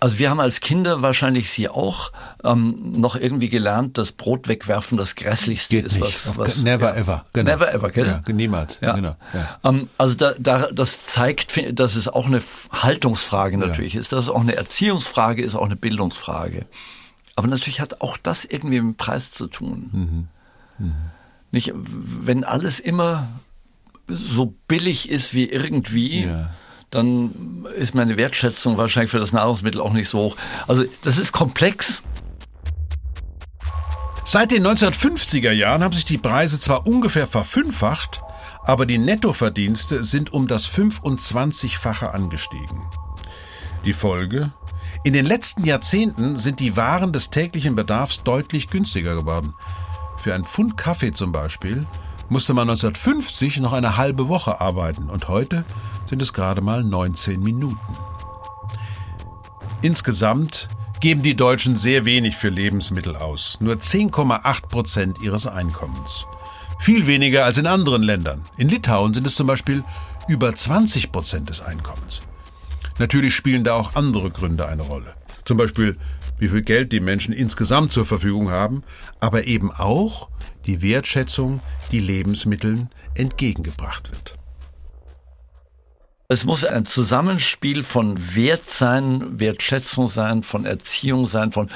Also wir haben als Kinder, wahrscheinlich Sie auch, ähm, noch irgendwie gelernt, dass Brot wegwerfen das Grässlichste Geht ist. Was, was, Never ja, ever. Genau. Never ever, gell? Ja, niemals. Ja. Genau. Ja. Ähm, also da, da, das zeigt, dass es auch eine Haltungsfrage natürlich ist, dass es auch eine Erziehungsfrage ist, auch eine Bildungsfrage. Aber natürlich hat auch das irgendwie mit dem Preis zu tun. Mhm. Mhm. Nicht, wenn alles immer so billig ist wie irgendwie, ja. dann ist meine Wertschätzung wahrscheinlich für das Nahrungsmittel auch nicht so hoch. Also das ist komplex. Seit den 1950er Jahren haben sich die Preise zwar ungefähr verfünffacht, Aber die Nettoverdienste sind um das 25-fache angestiegen. Die Folge? In den letzten Jahrzehnten sind die Waren des täglichen Bedarfs deutlich günstiger geworden. Für ein Pfund Kaffee zum Beispiel musste man 1950 noch eine halbe Woche arbeiten und heute sind es gerade mal 19 Minuten. Insgesamt geben die Deutschen sehr wenig für Lebensmittel aus, nur 10,8 Prozent ihres Einkommens. Viel weniger als in anderen Ländern. In Litauen sind es zum Beispiel über 20 Prozent des Einkommens. Natürlich spielen da auch andere Gründe eine Rolle. Zum Beispiel, wie viel Geld die Menschen insgesamt zur Verfügung haben, aber eben auch die Wertschätzung, die Lebensmitteln entgegengebracht wird. Es muss ein Zusammenspiel von Wert sein, Wertschätzung sein, von Erziehung sein, von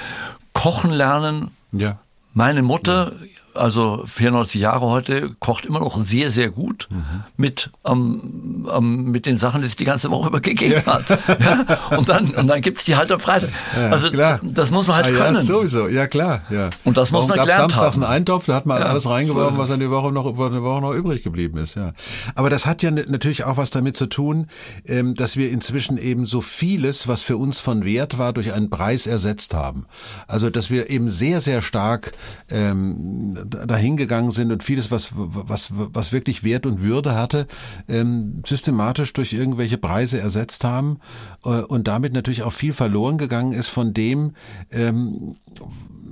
Kochen lernen. Ja. Meine Mutter also 94 Jahre heute, kocht immer noch sehr, sehr gut mhm. mit, ähm, ähm, mit den Sachen, die es die ganze Woche über gegeben ja. hat. Ja? Und dann, und dann gibt's die halt am Freitag. Ja, also klar. das muss man halt ah, können. Ja, sowieso, ja klar. Ja. Und das Warum muss man gelernt samstags haben. einen Eintopf, da hat man alles reingeworfen, was an die Woche noch, über eine Woche noch übrig geblieben ist. Ja. Aber das hat ja natürlich auch was damit zu tun, ähm, dass wir inzwischen eben so vieles, was für uns von Wert war, durch einen Preis ersetzt haben. Also dass wir eben sehr, sehr stark ähm, dahingegangen sind und vieles, was, was, was wirklich Wert und Würde hatte, ähm, systematisch durch irgendwelche Preise ersetzt haben äh, und damit natürlich auch viel verloren gegangen ist von dem, ähm,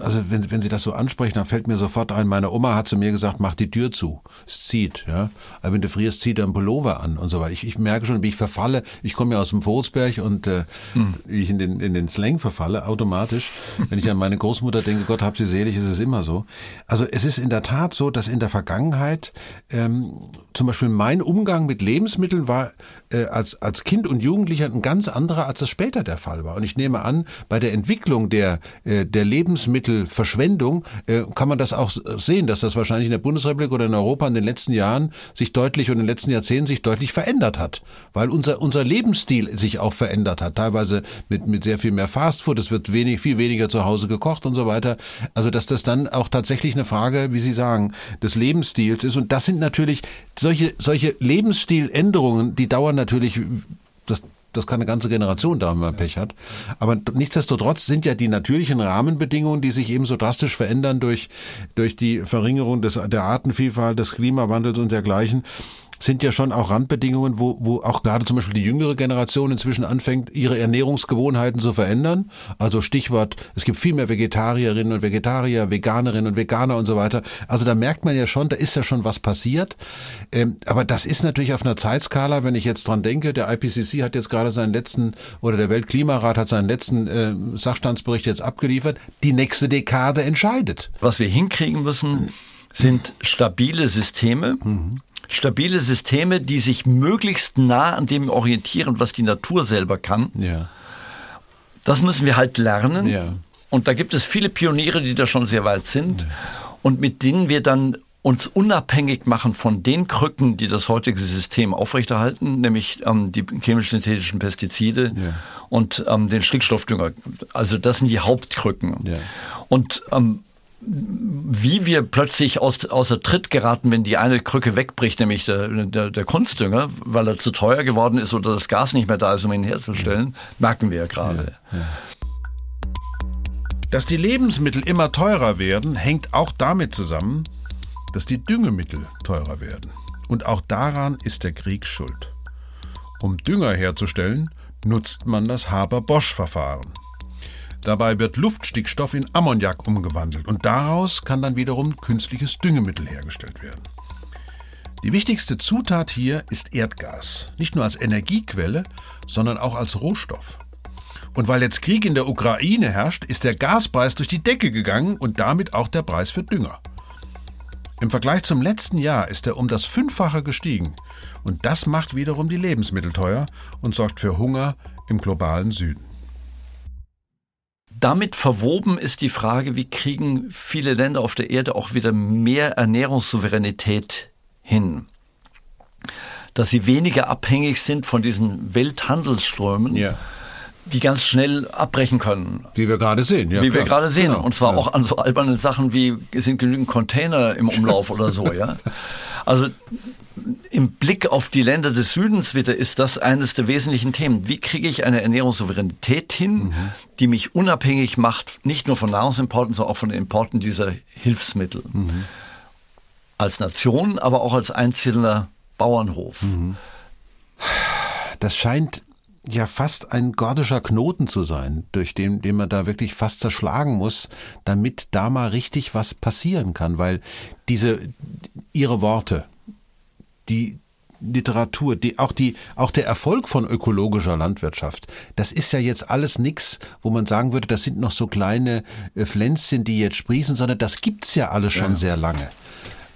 also wenn, wenn Sie das so ansprechen, dann fällt mir sofort ein, meine Oma hat zu mir gesagt, mach die Tür zu. Es zieht, ja. Aber wenn du frierst, zieht er einen Pullover an und so weiter. Ich, ich merke schon, wie ich verfalle. Ich komme ja aus dem Vogelsberg und äh, hm. wie ich in den, in den Slang verfalle, automatisch. wenn ich an meine Großmutter denke, Gott hab sie selig, ist es immer so. Also es ist in der Tat so, dass in der Vergangenheit ähm, zum Beispiel mein Umgang mit Lebensmitteln war äh, als, als Kind und Jugendlicher ein ganz anderer, als es später der Fall war. Und ich nehme an, bei der Entwicklung der, äh, der Lebensmittel Lebensmittelverschwendung äh, kann man das auch sehen, dass das wahrscheinlich in der Bundesrepublik oder in Europa in den letzten Jahren sich deutlich und in den letzten Jahrzehnten sich deutlich verändert hat, weil unser unser Lebensstil sich auch verändert hat, teilweise mit mit sehr viel mehr Fastfood, es wird wenig viel weniger zu Hause gekocht und so weiter. Also dass das dann auch tatsächlich eine Frage, wie Sie sagen, des Lebensstils ist. Und das sind natürlich solche solche Lebensstiländerungen, die dauern natürlich das das kann eine ganze Generation wenn man Pech hat. Aber nichtsdestotrotz sind ja die natürlichen Rahmenbedingungen, die sich eben so drastisch verändern durch, durch die Verringerung des, der Artenvielfalt, des Klimawandels und dergleichen, sind ja schon auch Randbedingungen, wo, wo auch gerade zum Beispiel die jüngere Generation inzwischen anfängt, ihre Ernährungsgewohnheiten zu verändern. Also Stichwort, es gibt viel mehr Vegetarierinnen und Vegetarier, Veganerinnen und Veganer und so weiter. Also da merkt man ja schon, da ist ja schon was passiert. Ähm, aber das ist natürlich auf einer Zeitskala, wenn ich jetzt dran denke, der IPCC hat jetzt gerade seinen letzten, oder der Weltklimarat hat seinen letzten äh, Sachstandsbericht jetzt abgeliefert. Die nächste Dekade entscheidet. Was wir hinkriegen müssen, sind stabile Systeme. Mhm stabile Systeme, die sich möglichst nah an dem orientieren, was die Natur selber kann. Ja. Das müssen wir halt lernen. Ja. Und da gibt es viele Pioniere, die da schon sehr weit sind. Ja. Und mit denen wir dann uns unabhängig machen von den Krücken, die das heutige System aufrechterhalten, nämlich ähm, die chemisch-synthetischen Pestizide ja. und ähm, den Stickstoffdünger. Also das sind die Hauptkrücken. Ja. Und ähm, wie wir plötzlich aus, außer Tritt geraten, wenn die eine Krücke wegbricht, nämlich der, der, der Kunstdünger, weil er zu teuer geworden ist oder das Gas nicht mehr da ist, um ihn herzustellen, merken wir ja gerade. Ja, ja. Dass die Lebensmittel immer teurer werden, hängt auch damit zusammen, dass die Düngemittel teurer werden. Und auch daran ist der Krieg schuld. Um Dünger herzustellen, nutzt man das Haber-Bosch-Verfahren. Dabei wird Luftstickstoff in Ammoniak umgewandelt und daraus kann dann wiederum künstliches Düngemittel hergestellt werden. Die wichtigste Zutat hier ist Erdgas, nicht nur als Energiequelle, sondern auch als Rohstoff. Und weil jetzt Krieg in der Ukraine herrscht, ist der Gaspreis durch die Decke gegangen und damit auch der Preis für Dünger. Im Vergleich zum letzten Jahr ist er um das Fünffache gestiegen. Und das macht wiederum die Lebensmittel teuer und sorgt für Hunger im globalen Süden. Damit verwoben ist die Frage, wie kriegen viele Länder auf der Erde auch wieder mehr Ernährungssouveränität hin? Dass sie weniger abhängig sind von diesen Welthandelsströmen. Ja die ganz schnell abbrechen können. Wie wir gerade sehen, ja. Wie klar. wir gerade sehen. Genau. Und zwar ja. auch an so albernen Sachen wie, sind genügend Container im Umlauf oder so, ja. Also, im Blick auf die Länder des Südens wieder ist das eines der wesentlichen Themen. Wie kriege ich eine Ernährungssouveränität hin, mhm. die mich unabhängig macht, nicht nur von Nahrungsimporten, sondern auch von den Importen dieser Hilfsmittel. Mhm. Als Nation, aber auch als einzelner Bauernhof. Mhm. Das scheint ja fast ein gordischer Knoten zu sein, durch den, den man da wirklich fast zerschlagen muss, damit da mal richtig was passieren kann, weil diese, ihre Worte, die Literatur, die, auch die, auch der Erfolg von ökologischer Landwirtschaft, das ist ja jetzt alles nix, wo man sagen würde, das sind noch so kleine äh, Pflänzchen, die jetzt sprießen, sondern das gibt's ja alles schon ja. sehr lange.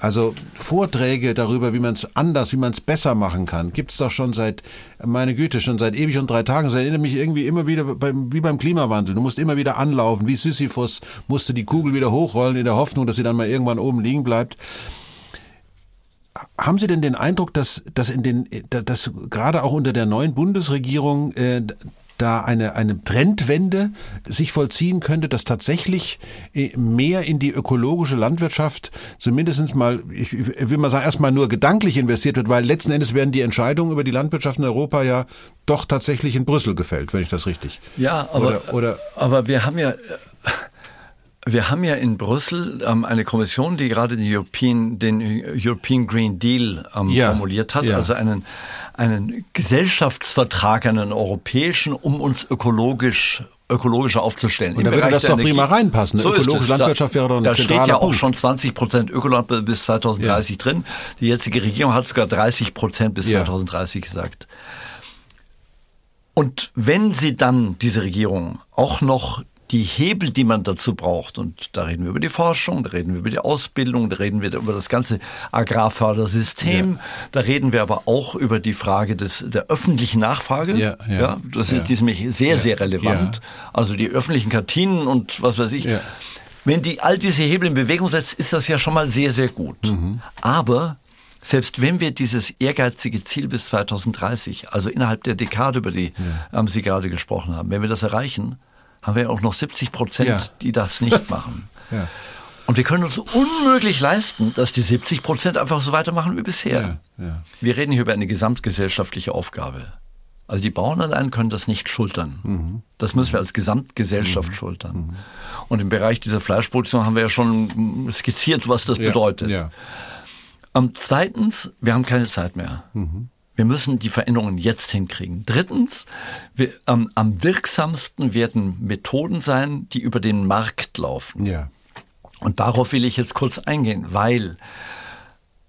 Also Vorträge darüber, wie man es anders, wie man es besser machen kann, gibt's doch schon seit, meine Güte, schon seit ewig und drei Tagen. Das erinnert mich irgendwie immer wieder beim, wie beim Klimawandel. Du musst immer wieder anlaufen, wie Sisyphus musste die Kugel wieder hochrollen in der Hoffnung, dass sie dann mal irgendwann oben liegen bleibt. Haben Sie denn den Eindruck, dass, dass in den, dass gerade auch unter der neuen Bundesregierung äh, da eine, eine Trendwende sich vollziehen könnte, dass tatsächlich äh, mehr in die ökologische Landwirtschaft zumindestens mal, ich will mal sagen, erstmal nur gedanklich investiert wird, weil letzten Endes werden die Entscheidungen über die Landwirtschaft in Europa ja doch tatsächlich in Brüssel gefällt, wenn ich das richtig. Ja, aber, oder, oder aber wir haben ja wir haben ja in Brüssel ähm, eine Kommission, die gerade den European, den European Green Deal ähm, ja, formuliert hat, ja. also einen, einen Gesellschaftsvertrag, einen europäischen, um uns ökologisch ökologischer aufzustellen. Und da würde das doch Energie. prima reinpassen. So Ökologische Landwirtschaft wäre doch ein Da steht ja auch Punkt. schon 20 Prozent Ökoland bis 2030 ja. drin. Die jetzige Regierung hat sogar 30 Prozent bis 2030 gesagt. Und wenn sie dann, diese Regierung, auch noch die Hebel, die man dazu braucht, und da reden wir über die Forschung, da reden wir über die Ausbildung, da reden wir über das ganze Agrarfördersystem, ja. da reden wir aber auch über die Frage des, der öffentlichen Nachfrage. Ja, ja, ja das ist, die ist nämlich sehr, sehr relevant. Also die öffentlichen Kantinen und was weiß ich. Wenn die all diese Hebel in Bewegung setzt, ist das ja schon mal sehr, sehr gut. Mhm. Aber selbst wenn wir dieses ehrgeizige Ziel bis 2030, also innerhalb der Dekade, über die ja. Sie gerade gesprochen haben, wenn wir das erreichen, haben wir auch noch 70 Prozent, ja. die das nicht machen. ja. Und wir können uns unmöglich leisten, dass die 70 Prozent einfach so weitermachen wie bisher. Ja. Wir reden hier über eine gesamtgesellschaftliche Aufgabe. Also die Bauern allein können das nicht schultern. Mhm. Das müssen wir als Gesamtgesellschaft mhm. schultern. Mhm. Und im Bereich dieser Fleischproduktion haben wir ja schon skizziert, was das bedeutet. Ja. Um, zweitens, wir haben keine Zeit mehr. Mhm. Wir müssen die Veränderungen jetzt hinkriegen. Drittens, wir, ähm, am wirksamsten werden Methoden sein, die über den Markt laufen. Ja. Und darauf will ich jetzt kurz eingehen, weil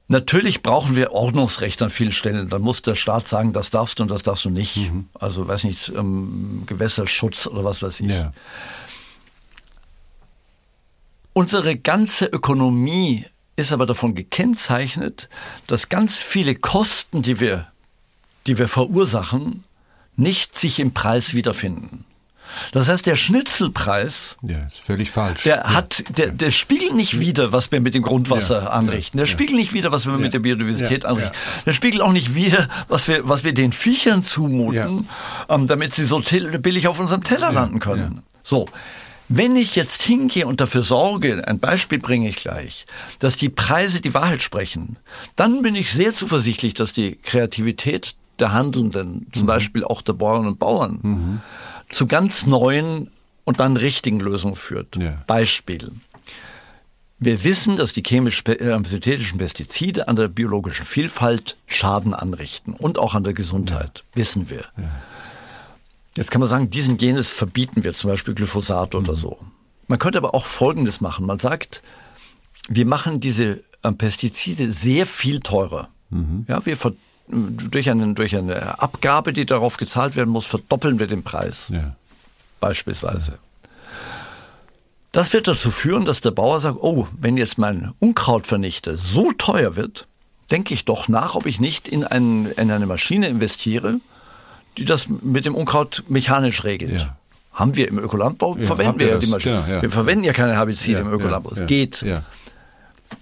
Natürlich brauchen wir Ordnungsrecht an vielen Stellen. Da muss der Staat sagen, das darfst du und das darfst du nicht. Mhm. Also, weiß nicht, ähm, Gewässerschutz oder was weiß ich. Ja. Unsere ganze Ökonomie ist aber davon gekennzeichnet, dass ganz viele Kosten, die wir die wir verursachen, nicht sich im Preis wiederfinden. Das heißt, der Schnitzelpreis, ja, ist völlig falsch. Der ja. hat, der, der spiegelt nicht wider, was wir mit dem Grundwasser ja, anrichten. Der spiegelt nicht wider, was wir mit der Biodiversität anrichten. Der spiegelt auch nicht wider, was wir, was wir den Viechern zumuten, ähm, damit sie so billig auf unserem Teller landen können. So. Wenn ich jetzt hingehe und dafür sorge, ein Beispiel bringe ich gleich, dass die Preise die Wahrheit sprechen, dann bin ich sehr zuversichtlich, dass die Kreativität der Handelnden, zum mhm. Beispiel auch der Bauern und Bauern, mhm. zu ganz neuen und dann richtigen Lösungen führt. Ja. Beispiel. Wir wissen, dass die chemisch-synthetischen äh, Pestizide an der biologischen Vielfalt Schaden anrichten und auch an der Gesundheit. Ja. Wissen wir. Ja. Jetzt kann man sagen, diesen Genes verbieten wir, zum Beispiel Glyphosat mhm. oder so. Man könnte aber auch Folgendes machen. Man sagt, wir machen diese äh, Pestizide sehr viel teurer. Mhm. Ja, wir durch, einen, durch eine Abgabe, die darauf gezahlt werden muss, verdoppeln wir den Preis. Ja. Beispielsweise. Das wird dazu führen, dass der Bauer sagt, oh, wenn jetzt mein Unkrautvernichter so teuer wird, denke ich doch nach, ob ich nicht in, ein, in eine Maschine investiere, die das mit dem Unkraut mechanisch regelt. Ja. Haben wir im Ökolandbau, ja, verwenden wir ja die Maschine. Ja. Wir verwenden ja keine Herbizide im Ökolandbau. Es geht.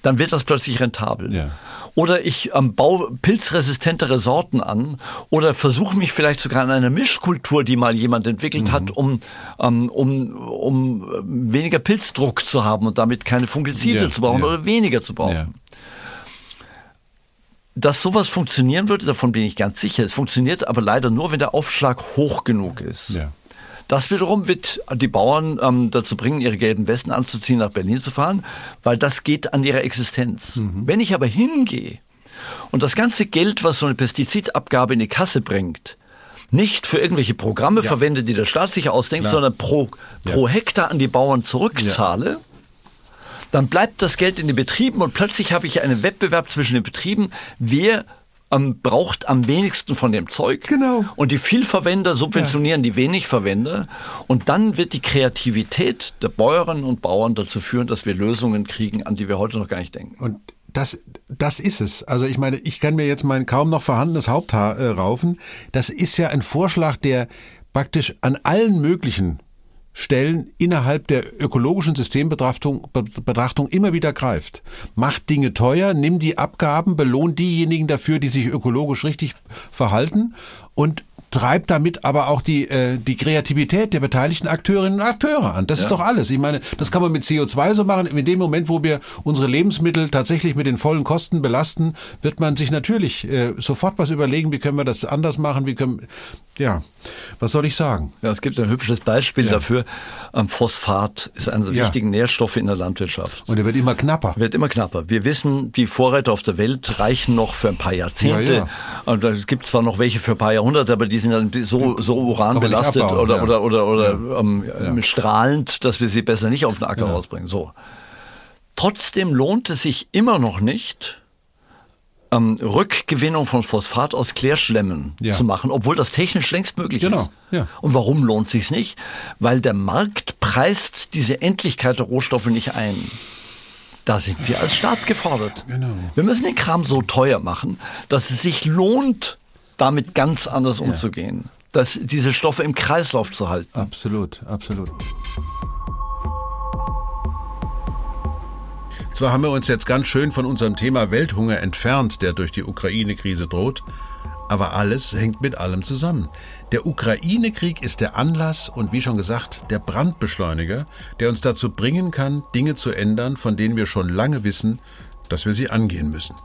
Dann wird das plötzlich rentabel oder ich ähm, baue pilzresistentere Sorten an oder versuche mich vielleicht sogar an einer Mischkultur, die mal jemand entwickelt mhm. hat, um, ähm, um, um weniger Pilzdruck zu haben und damit keine Fungizide ja, zu brauchen ja. oder weniger zu brauchen. Ja. dass sowas funktionieren würde, davon bin ich ganz sicher. Es funktioniert aber leider nur, wenn der Aufschlag hoch genug ist. Ja. Das wiederum wird die Bauern ähm, dazu bringen, ihre gelben Westen anzuziehen, nach Berlin zu fahren, weil das geht an ihre Existenz. Mhm. Wenn ich aber hingehe und das ganze Geld, was so eine Pestizidabgabe in die Kasse bringt, nicht für irgendwelche Programme Ja. verwende, die der Staat sich ausdenkt, Klar. sondern pro, pro Hektar an die Bauern zurückzahle, dann bleibt das Geld in den Betrieben und plötzlich habe ich einen Wettbewerb zwischen den Betrieben, wer ähm, braucht am wenigsten von dem Zeug. Genau. Und die Vielverwender subventionieren die Wenigverwender. Und dann wird die Kreativität der Bäuerinnen und Bauern dazu führen, dass wir Lösungen kriegen, an die wir heute noch gar nicht denken. Und das, das ist es. Also ich meine, ich kann mir jetzt mein kaum noch vorhandenes Haupthaar äh, raufen. Das ist ja ein Vorschlag, der praktisch an allen möglichen Stellen innerhalb der ökologischen Systembetrachtung Be- Betrachtung immer wieder greift. Macht Dinge teuer, nimm die Abgaben, belohnt diejenigen dafür, die sich ökologisch richtig verhalten und treibt damit aber auch die, äh, die Kreativität der beteiligten Akteurinnen und Akteure an. Das ist doch alles. Ich meine, das kann man mit CO2 so machen. In dem Moment, wo wir unsere Lebensmittel tatsächlich mit den vollen Kosten belasten, wird man sich natürlich äh, sofort was überlegen, wie können wir das anders machen, wie können, ja, was soll ich sagen? Ja, es gibt ein hübsches Beispiel dafür. Ähm, Phosphat ist einer der Ja. wichtigen Nährstoffe in der Landwirtschaft. Und er wird immer knapper. Wird immer knapper. Wir wissen, die Vorräte auf der Welt reichen noch für ein paar Jahrzehnte. Ja, Und es gibt zwar noch welche für ein paar Jahrhunderte, aber die sind dann so, so uran Kann man nicht belastet abbauen, oder, ja. oder, oder, oder ähm, ähm, strahlend, dass wir sie besser nicht auf den Acker rausbringen. So. Trotzdem lohnt es sich immer noch nicht, ähm, Rückgewinnung von Phosphat aus Klärschlemmen Ja. zu machen, obwohl das technisch längst möglich Genau, ist. ja. Und warum lohnt sich's nicht? Weil der Markt preist diese Endlichkeit der Rohstoffe nicht ein. Da sind wir als Staat gefordert. Genau. Wir müssen den Kram so teuer machen, dass es sich lohnt, damit ganz anders umzugehen. Dass diese Stoffe im Kreislauf zu halten. Absolut, absolut. Zwar haben wir uns jetzt ganz schön von unserem Thema Welthunger entfernt, der durch die Ukraine-Krise droht, aber alles hängt mit allem zusammen. Der Ukraine-Krieg ist der Anlass und wie schon gesagt, der Brandbeschleuniger, der uns dazu bringen kann, Dinge zu ändern, von denen wir schon lange wissen, dass wir sie angehen müssen.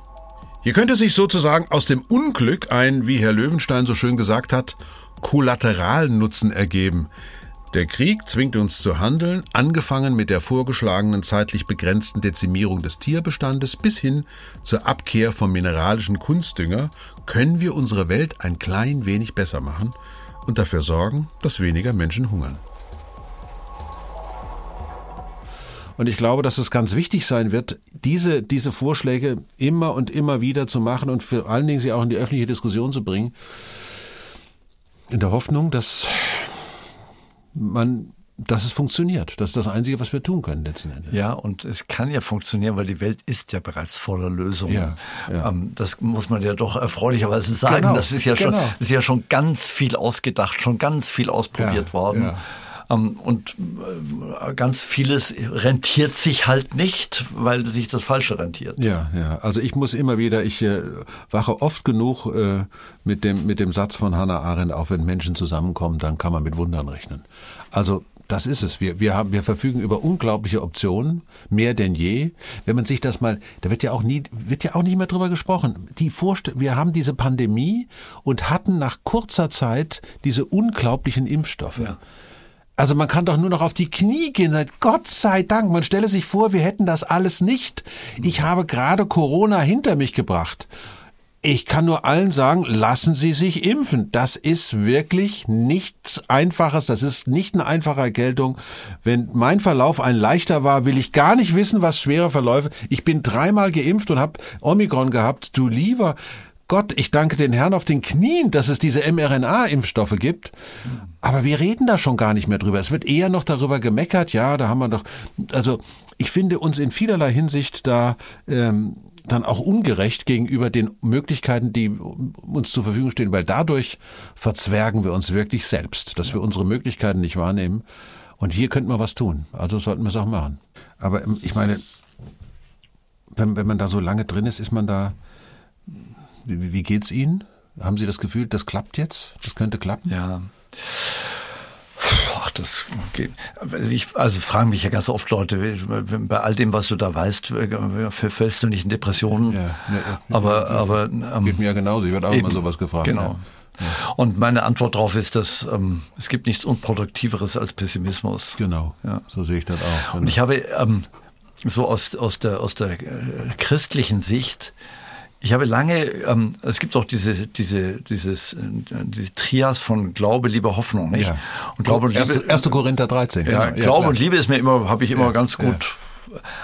Hier könnte sich sozusagen aus dem Unglück ein, wie Herr Löwenstein so schön gesagt hat, Kollateralnutzen ergeben. Der Krieg zwingt uns zu handeln, angefangen mit der vorgeschlagenen zeitlich begrenzten Dezimierung des Tierbestandes bis hin zur Abkehr vom mineralischen Kunstdünger, können wir unsere Welt ein klein wenig besser machen und dafür sorgen, dass weniger Menschen hungern. Und ich glaube, dass es ganz wichtig sein wird, diese, diese Vorschläge immer und immer wieder zu machen und vor allen Dingen sie auch in die öffentliche Diskussion zu bringen. In der Hoffnung, dass man, dass es funktioniert. Das ist das Einzige, was wir tun können letzten Endes. Ja, und es kann ja funktionieren, weil die Welt ist ja bereits voller Lösungen. Ja, ja. Ähm, das muss man ja doch erfreulicherweise sagen. Genau, das ist ja schon, genau. ist ja schon ganz viel ausgedacht, schon ganz viel ausprobiert Ja, worden. Ja. Ähm, und äh, ganz vieles rentiert sich halt nicht, weil sich das Falsche rentiert. Ja, ja. Also ich muss immer wieder, ich äh, wache oft genug äh, mit dem mit dem Satz von Hannah Arendt, auch wenn Menschen zusammenkommen, dann kann man mit Wundern rechnen. Also das ist es. Wir, wir haben, wir verfügen über unglaubliche Optionen, mehr denn je. Wenn man sich das mal, da wird ja auch nie, wird ja auch nicht mehr drüber gesprochen. Die Vorst wir haben diese Pandemie und hatten nach kurzer Zeit diese unglaublichen Impfstoffe. Also man kann doch nur noch auf die Knie gehen. Sagt, Gott sei Dank. Man stelle sich vor, wir hätten das alles nicht. Ich habe gerade Corona hinter mich gebracht. Ich kann nur allen sagen, lassen Sie sich impfen. Das ist wirklich nichts Einfaches. Das ist nicht eine einfache Erkältung. Wenn mein Verlauf ein leichter war, will ich gar nicht wissen, was schwere Verläufe. Ich bin dreimal geimpft und habe Omikron gehabt. Du lieber Gott, ich danke den Herrn auf den Knien, dass es diese mRNA-Impfstoffe gibt. Aber wir reden da schon gar nicht mehr drüber. Es wird eher noch darüber gemeckert. Ja, da haben wir doch. Also ich finde uns in vielerlei Hinsicht da ähm, dann auch ungerecht gegenüber den Möglichkeiten, die uns zur Verfügung stehen, weil dadurch verzwergen wir uns wirklich selbst, dass wir unsere Möglichkeiten nicht wahrnehmen. Und hier könnten wir was tun. Also sollten wir es auch machen. Aber ähm, ich meine, wenn, wenn man da so lange drin ist, ist man da. Wie, wie geht's Ihnen? Haben Sie das Gefühl, das klappt jetzt? Das könnte klappen? Ja. Ach, das geht. Ich, also fragen mich ja ganz oft Leute, bei all dem, was du da weißt, fällst du nicht in Depressionen? Ja, ne, aber, aber ähm, geht mir ja genauso. Ich werde auch eben, immer sowas gefragt. Genau. Ja. Und meine Antwort darauf ist, dass ähm, es gibt nichts Unproduktiveres als Pessimismus. Genau. Ja. So sehe ich das auch. Genau. Und ich habe ähm, so aus, aus der, aus der äh, christlichen Sicht ich habe lange, ähm, es gibt auch diese, diese, dieses, äh, diese Trias von Glaube, Liebe, Hoffnung, nicht? Ja. Und Glaube und Liebe. 1. Korinther 13. Ja, genau. Glaube ja, und Liebe ist mir immer, habe ich immer ja, ganz gut.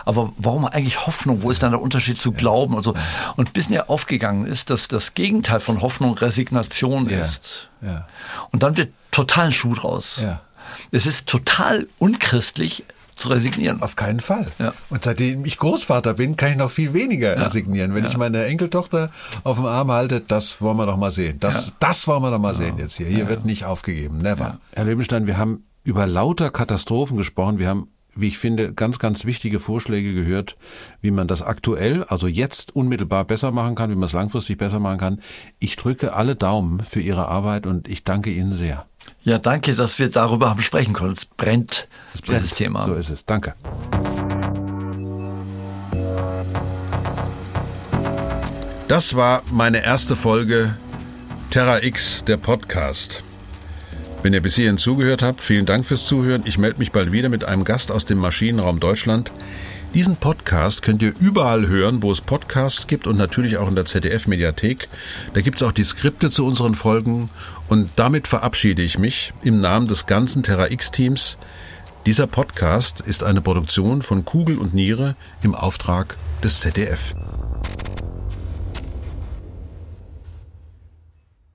Aber warum eigentlich Hoffnung? Wo ist dann der Unterschied zu Glauben und so? Und bis mir aufgegangen ist, dass das Gegenteil von Hoffnung Resignation ist. Ja. Und dann wird total ein Schuh draus. Ja. Es ist total unchristlich, zu resignieren. Auf keinen Fall. Ja. Und seitdem ich Großvater bin, kann ich noch viel weniger ja. resignieren. Wenn ja. ich meine Enkeltochter auf dem Arm halte, das wollen wir doch mal sehen. Das, das wollen wir doch mal sehen jetzt hier. Hier wird nicht aufgegeben. Never. Herr Lebenstein, wir haben über lauter Katastrophen gesprochen. Wir haben wie ich finde, ganz, ganz wichtige Vorschläge gehört, wie man das aktuell, also jetzt unmittelbar besser machen kann, wie man es langfristig besser machen kann. Ich drücke alle Daumen für Ihre Arbeit und ich danke Ihnen sehr. Ja, danke, dass wir darüber haben sprechen können. Es brennt, es brennt. dieses Thema. So ist es. Danke. Das war meine erste Folge Terra X, der Podcast. Wenn ihr bis hierhin zugehört habt, vielen Dank fürs Zuhören. Ich melde mich bald wieder mit einem Gast aus dem Maschinenraum Deutschland. Diesen Podcast könnt ihr überall hören, wo es Podcasts gibt und natürlich auch in der ZDF-Mediathek. Da gibt es auch die Skripte zu unseren Folgen und damit verabschiede ich mich im Namen des ganzen Terra X-Teams. Dieser Podcast ist eine Produktion von Kugel und Niere im Auftrag des ZDF.